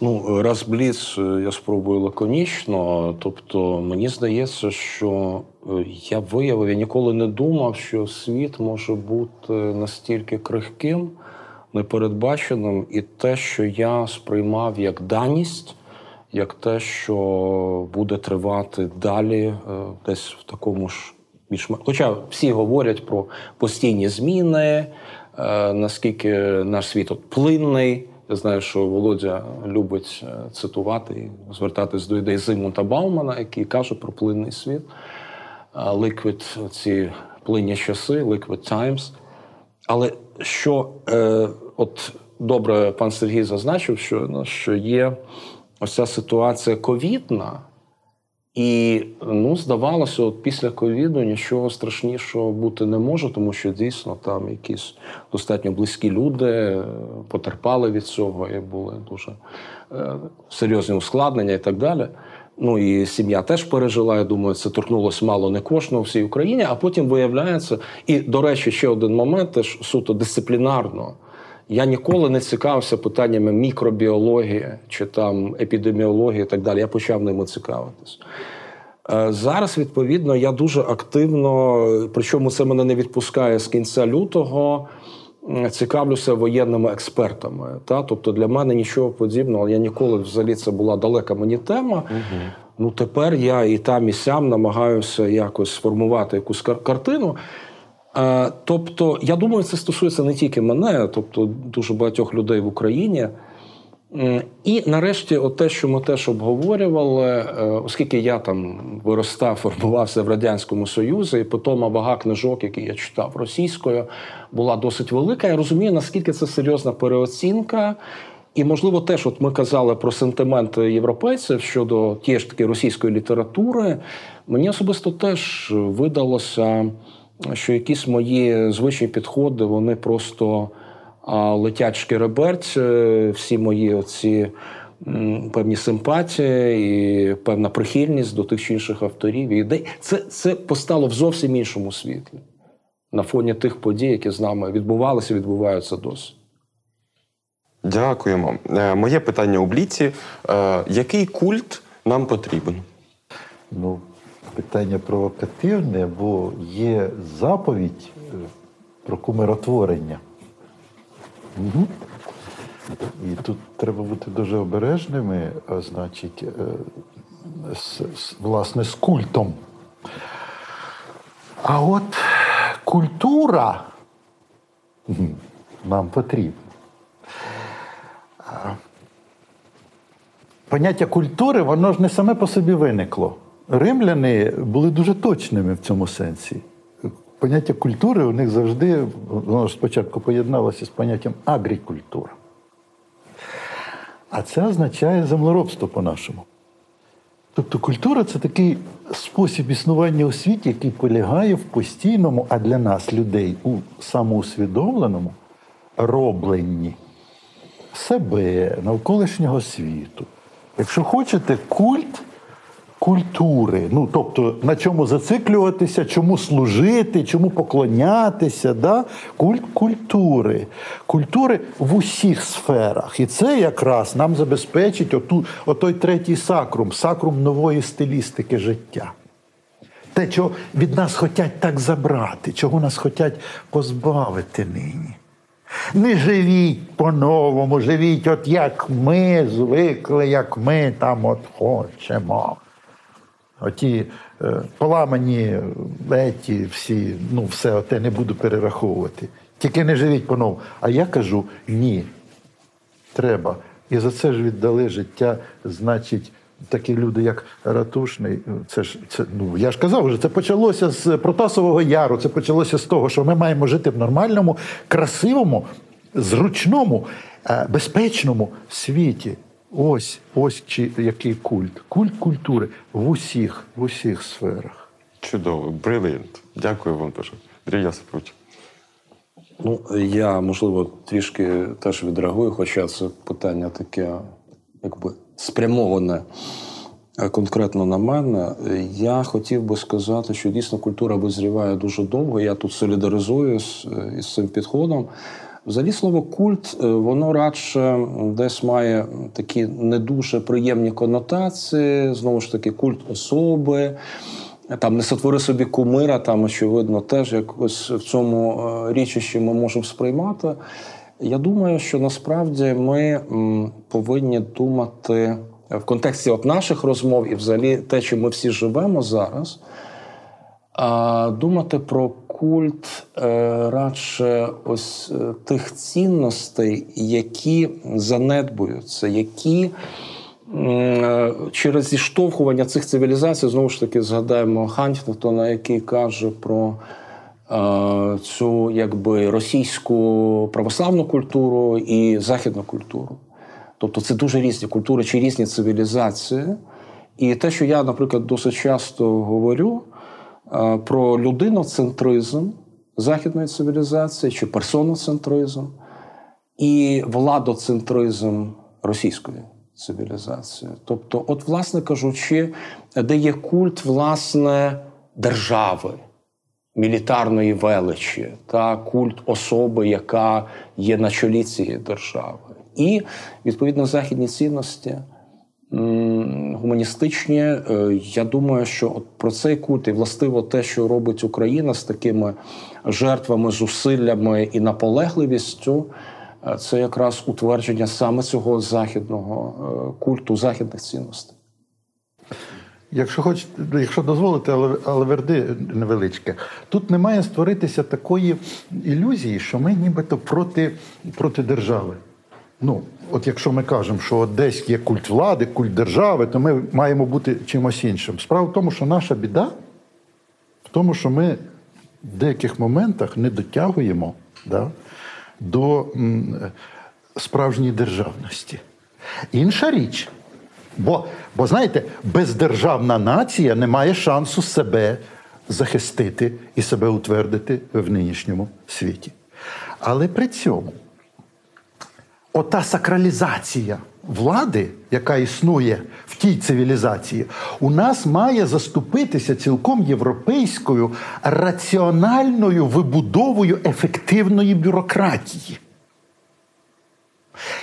Ну, раз бліц е, я спробую лаконічно. Тобто, мені здається, що е, я виявив, я ніколи не думав, що світ може бути настільки крихким, непередбаченим, і те, що я сприймав як даність, як те, що буде тривати далі, е, десь в такому ж більш Хоча всі говорять про постійні зміни, наскільки наш світ от плинний. Я знаю, що Володя любить е, цитувати і звертатись до ідей Зимута Баумана, який каже про плинний світ. Liquid, ці плинні часи, Liquid Times. Але що е, от добре пан Сергій зазначив, що, ну, що є ось ця ситуація ковідна. І ну, здавалося, от після ковіду нічого страшнішого бути не може, тому що дійсно там якісь достатньо близькі люди е, потерпали від цього і були дуже е, серйозні ускладнення і так далі. Ну і сім'я теж пережила. Я думаю, це торкнулося мало не кожного всій Україні. А потім виявляється, і до речі, ще один момент теж суто дисциплінарно. Я ніколи не цікавився питаннями мікробіології чи там епідеміології і так далі. Я почав ними цікавитись. Е, зараз, відповідно, я дуже активно, причому це мене не відпускає з кінця лютого. Цікавлюся воєнними експертами. Та? Тобто для мене нічого подібного, я ніколи взагалі це була далека мені тема. Угу. Ну тепер я і там, і сям намагаюся якось сформувати якусь картину. Е, тобто, я думаю, це стосується не тільки мене, тобто дуже багатьох людей в Україні. І нарешті, от те, що ми теж обговорювали, е, оскільки я там виростав, формувався в Радянському Союзі, і потім вага книжок, які я читав російською, була досить велика. Я розумію, наскільки це серйозна переоцінка. І, можливо, теж от ми казали про сентименти європейців щодо тієї ж таки російської літератури. Мені особисто теж видалося якісь мої звичні підходи, вони просто летять шкереберть, е, всі мої оці певні симпатії і певна прихильність до тих чи інших авторів і ідей. Це, Це постало в зовсім іншому світлі на фоні тих подій, які з нами відбувалися і відбуваються досі. Дякуємо. Е, моє питання у Бліці. Е, який культ нам потрібен? Ну, питання провокативне, бо є заповідь е, про кумиротворення. Угу. І тут треба бути дуже обережними, а значить, е, з, власне, з культом. А от культура нам потрібна. Поняття культури, воно ж не саме по собі виникло римляни були дуже точними в цьому сенсі. Поняття культури у них завжди воно спочатку поєдналося з поняттям агрікультура. А це означає землеробство по-нашому. Тобто культура це такий спосіб існування у світі, який полягає в постійному, а для нас, людей, у самоусвідомленому робленні себе, навколишнього світу. Якщо хочете, культ культури. Ну, тобто, на чому зациклюватися, чому служити, чому поклонятися. Да? Культ культури. Культури в усіх сферах. І це якраз нам забезпечить оту, отой третій сакрум, сакрум нової стилістики життя. Те, чого від нас хочуть так забрати, чого нас хочуть позбавити нині. Не живіть по-новому, живіть, от як ми звикли, як ми там от хочемо. Оті е, поламані еті всі, ну все оте не буду перераховувати. Тільки не живіть по-новому. А я кажу ні. Треба. І за це ж віддали життя, значить, такі люди, як Ратушний, це ж це, ну я ж казав, вже це почалося з Протасового Яру, це почалося з того, що ми маємо жити в нормальному, красивому, зручному, е, безпечному світі. Ось ось чи який культ. Культ культури в усіх, в усіх сферах. Чудово, бриліант. Дякую вам дуже. Андрій Йосипович. Ну, я, можливо, трішки теж відреагую, хоча це питання таке, якби спрямоване е, конкретно на мене. Я хотів би сказати, що дійсно культура визріває дуже довго. Я тут солідаризуюсь із цим підходом. Взагалі слово культ, е, воно радше десь має такі не дуже приємні конотації, знову ж таки, культ особи. Там не сотвори собі кумира, там, очевидно, теж якось в цьому е, річищі ми можемо сприймати. Я думаю, що насправді ми повинні думати в контексті от наших розмов і взагалі те, чим ми всі живемо зараз, думати про культ е, радше ось е, тих цінностей, які занедбуються, які е, через зіштовхування цих цивілізацій знову ж таки згадаємо Хантінгтона, який каже про цю якби російську православну культуру і західну культуру. Тобто це дуже різні культури чи різні цивілізації. І те, що я, наприклад, досить часто говорю. Про людиноцентризм західної цивілізації чи персоноцентризм і владоцентризм російської цивілізації. Тобто, от, власне кажучи, де є культ власне держави. Мілітарної величі та культ особи, яка є на чолі цієї держави, і відповідно західні цінності гуманістичні. Е, я думаю, що от про цей культ і властиво те, що робить Україна з такими жертвами, зусиллями і наполегливістю, е, це якраз утвердження саме цього західного е, культу, західних цінностей. Якщо хочете, якщо дозволите, але, але верди невеличке, тут не має створитися такої ілюзії, що ми нібито проти, проти держави. Ну, от якщо ми кажемо, що десь є культ влади, культ держави, то ми маємо бути чимось іншим. Справа в тому, що наша біда в тому, що ми в деяких моментах не дотягуємо да, до справжньої державності. Інша річ, бо, бо знаєте, бездержавна нація не має шансу себе захистити і себе утвердити в нинішньому світі. Але при цьому ота сакралізація влади, яка існує в тій цивілізації, у нас має заступитися цілком європейською раціональною вибудовою ефективної бюрократії.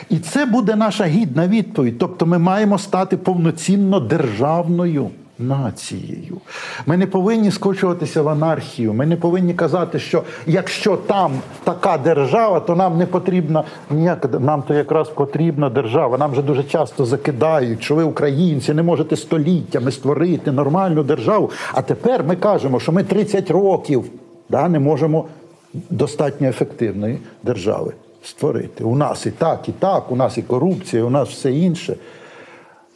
І це буде наша гідна відповідь. Тобто ми маємо стати повноцінно державною нацією. Ми не повинні скочуватися в анархію. Ми не повинні казати, що якщо там така держава, то нам не потрібна ніяка нам то якраз потрібна держава. Нам вже дуже часто закидають, що ви українці не можете століттями створити нормальну державу. А тепер ми кажемо, що ми 30 років да, не можемо достатньо ефективної держави створити. У нас і так, і так, у нас і корупція, у нас все інше.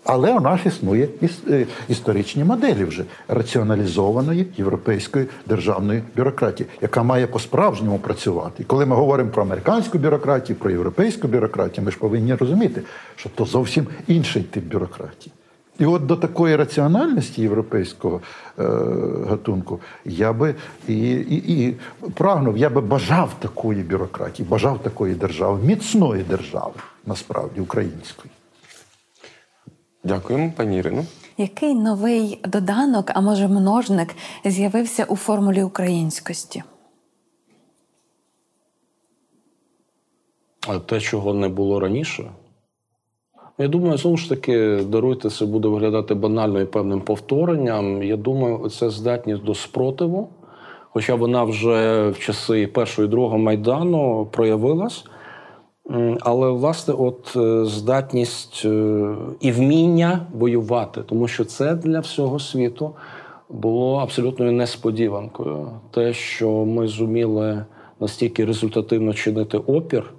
Але у нас існує е, історичні моделі вже раціоналізованої європейської державної бюрократії, яка має по-справжньому працювати. І коли ми говоримо про американську бюрократію, про європейську бюрократію, ми ж повинні розуміти, що то зовсім інший тип бюрократії. І от до такої раціональності європейського е, гатунку я би і, і, і прагнув, я би бажав такої бюрократії, бажав такої держави, міцної держави, насправді української. Дякуємо, пані Ірино. Який новий доданок, а може множник, з'явився у формулі українськості? А Те, чого не було раніше. Я думаю, знову ж таки, даруйте, це буде виглядати банально і певним повторенням. Я думаю, це здатність до спротиву. Хоча вона вже в часи першого і другого майдану проявилась. Але, власне, от е, здатність е, і вміння воювати, тому що це для всього світу було абсолютною несподіванкою. Те, що ми зуміли настільки результативно чинити опір,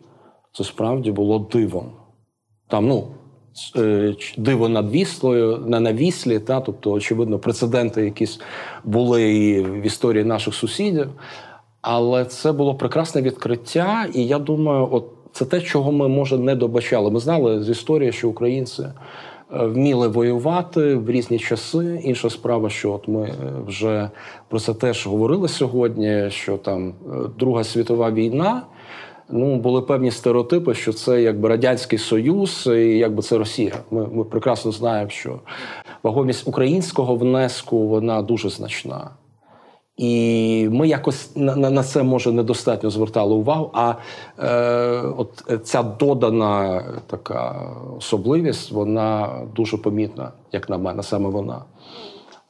це справді було дивом. Там, ну, е, диво над віслою, не на віслі, та, тобто, очевидно, прецеденти якісь були і в історії наших сусідів. Але це було прекрасне відкриття, і я думаю, от. Це те, чого ми може не добачали. Ми знали з історії, що українці е, вміли воювати в різні часи. Інша справа, що от ми е, вже про це теж говорили сьогодні. Що там е, Друга світова війна. Ну, були певні стереотипи, що це якби радянський союз, і якби це Росія. Ми ми прекрасно знаємо, що вагомість українського внеску вона дуже значна. І ми якось на на це може недостатньо звертали увагу. А е, от ця додана така особливість, вона дуже помітна, як на мене, саме вона.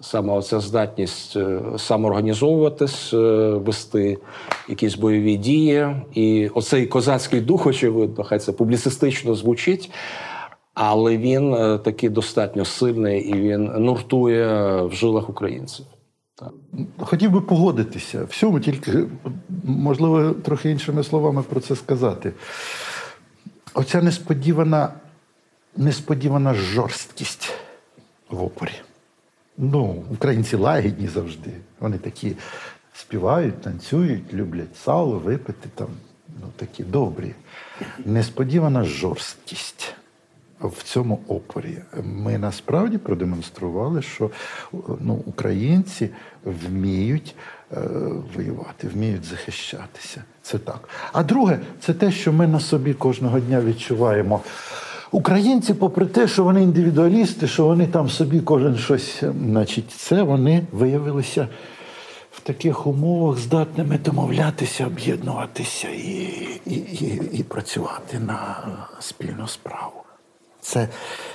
Саме оця здатність е, самоорганізовуватись, е, вести якісь бойові дії. І оцей козацький дух, очевидно, хай це публіцистично звучить, але він е, такий достатньо сильний і він нуртує в жилах українців. Хотів би погодитися всьому, тільки, можливо, трохи іншими словами про це сказати. Оця несподівана несподівана жорсткість в опорі. Ну, Українці лагідні завжди. Вони такі співають, танцюють, люблять сало, випити там, ну такі добрі. Несподівана жорсткість в цьому опорі. Ми насправді продемонстрували, що ну, українці вміють е, воювати, вміють захищатися. Це так. А друге, це те, що ми на собі кожного дня відчуваємо. Українці, попри те, що вони індивідуалісти, що вони там собі кожен щось, значить, це вони виявилися. В таких умовах здатними домовлятися, об'єднуватися і і, і, і працювати на спільну справу. Це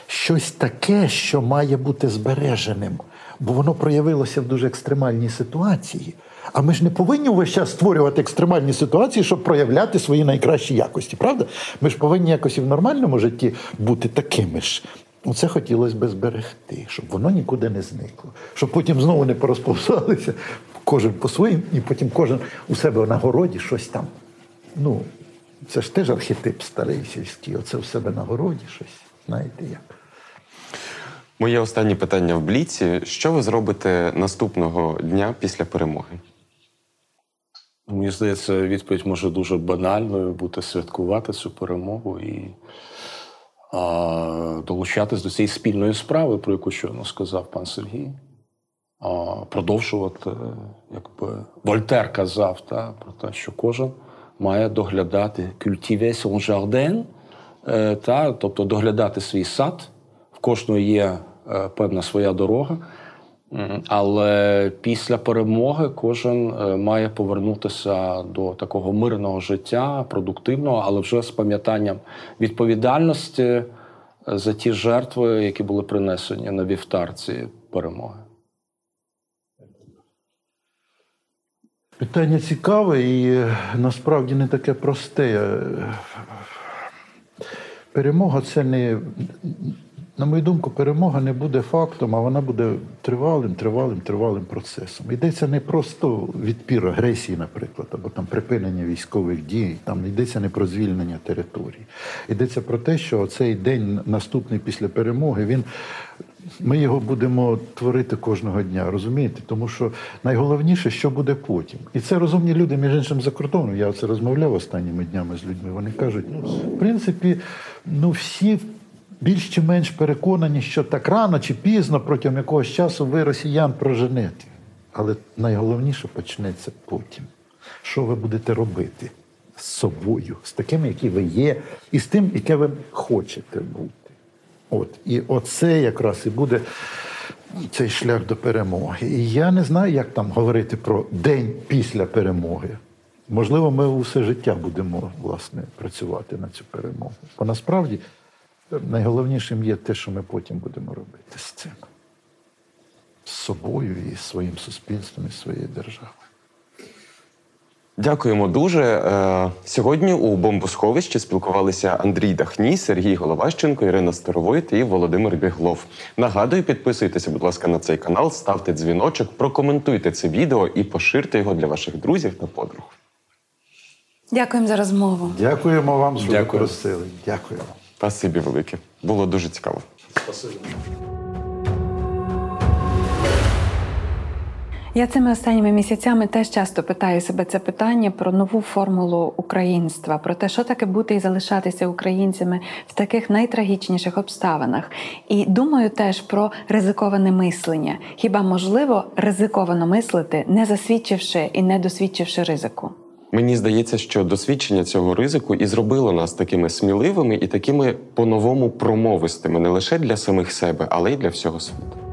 щось таке, що має бути збереженим, бо воно проявилося в дуже екстремальній ситуації. А ми ж не повинні увесь час створювати екстремальні ситуації, щоб проявляти свої найкращі якості, правда? Ми ж повинні якось і в нормальному житті бути такими ж. Оце хотілося би зберегти, щоб воно нікуди не зникло, щоб потім знову не порозповзалися, кожен по своїм, і потім кожен у себе на городі щось там. Ну, це ж теж архетип старий сільський, оце в себе на городі щось знаєте як. Моє останнє питання в Бліці. Що ви зробите наступного дня після перемоги? Мені здається, відповідь може дуже банальною бути святкувати цю перемогу і а, долучатись до цієї спільної справи, про яку щойно сказав пан Сергій. А, Продовжувати, якби Вольтер казав та, про те, що кожен має доглядати cultiver son jardin, Е, та, тобто доглядати свій сад. В кожного є е, певна своя дорога. Але після перемоги кожен е, має повернутися до такого мирного життя, продуктивного, але вже з пам'ятанням відповідальності за ті жертви, які були принесені на вівтарці перемоги. Питання цікаве і насправді не таке просте. Перемога це не на мою думку, перемога не буде фактом, а вона буде тривалим, тривалим, тривалим процесом. Йдеться не просто відпір агресії, наприклад, або там припинення військових дій, там йдеться не про звільнення території. Йдеться про те, що цей день наступний після перемоги, він. Ми його будемо творити кожного дня, розумієте? Тому що найголовніше, що буде потім. І це розумні люди, між іншим, за кордоном. Я це розмовляв останніми днями з людьми. Вони кажуть, ну, в принципі, ну всі більш чи менш переконані, що так рано чи пізно протягом якогось часу ви росіян проженете. Але найголовніше почнеться потім. Що ви будете робити з собою, з такими, які ви є, і з тим, яке ви хочете бути. От. І оце якраз і буде цей шлях до перемоги. І я не знаю, як там говорити про день після перемоги. Можливо, ми усе життя будемо власне працювати на цю перемогу. Бо насправді найголовнішим є те, що ми потім будемо робити з цим. З собою і своїм суспільством, і своєю державою. Дякуємо дуже. Е, Сьогодні у бомбосховищі спілкувалися Андрій Дахній, Сергій Головащенко, Ірина Старовойт і Володимир Біглов. Нагадую, підписуйтеся, будь ласка, на цей канал, ставте дзвіночок, прокоментуйте це відео і поширте його для ваших друзів та подруг. Дякуємо за розмову. Дякуємо вам, що Дякую. ви просили. Дякую. Спасибі велике. Було дуже цікаво. Я цими останніми місяцями теж часто питаю себе це питання про нову формулу українства, про те, що таке бути і залишатися українцями в таких найтрагічніших обставинах. І думаю теж про ризиковане мислення. Хіба можливо ризиковано мислити, не засвідчивши і не досвідчивши ризику? Мені здається, що досвідчення цього ризику і зробило нас такими сміливими і такими по-новому промовистими не лише для самих себе, але й для всього світу.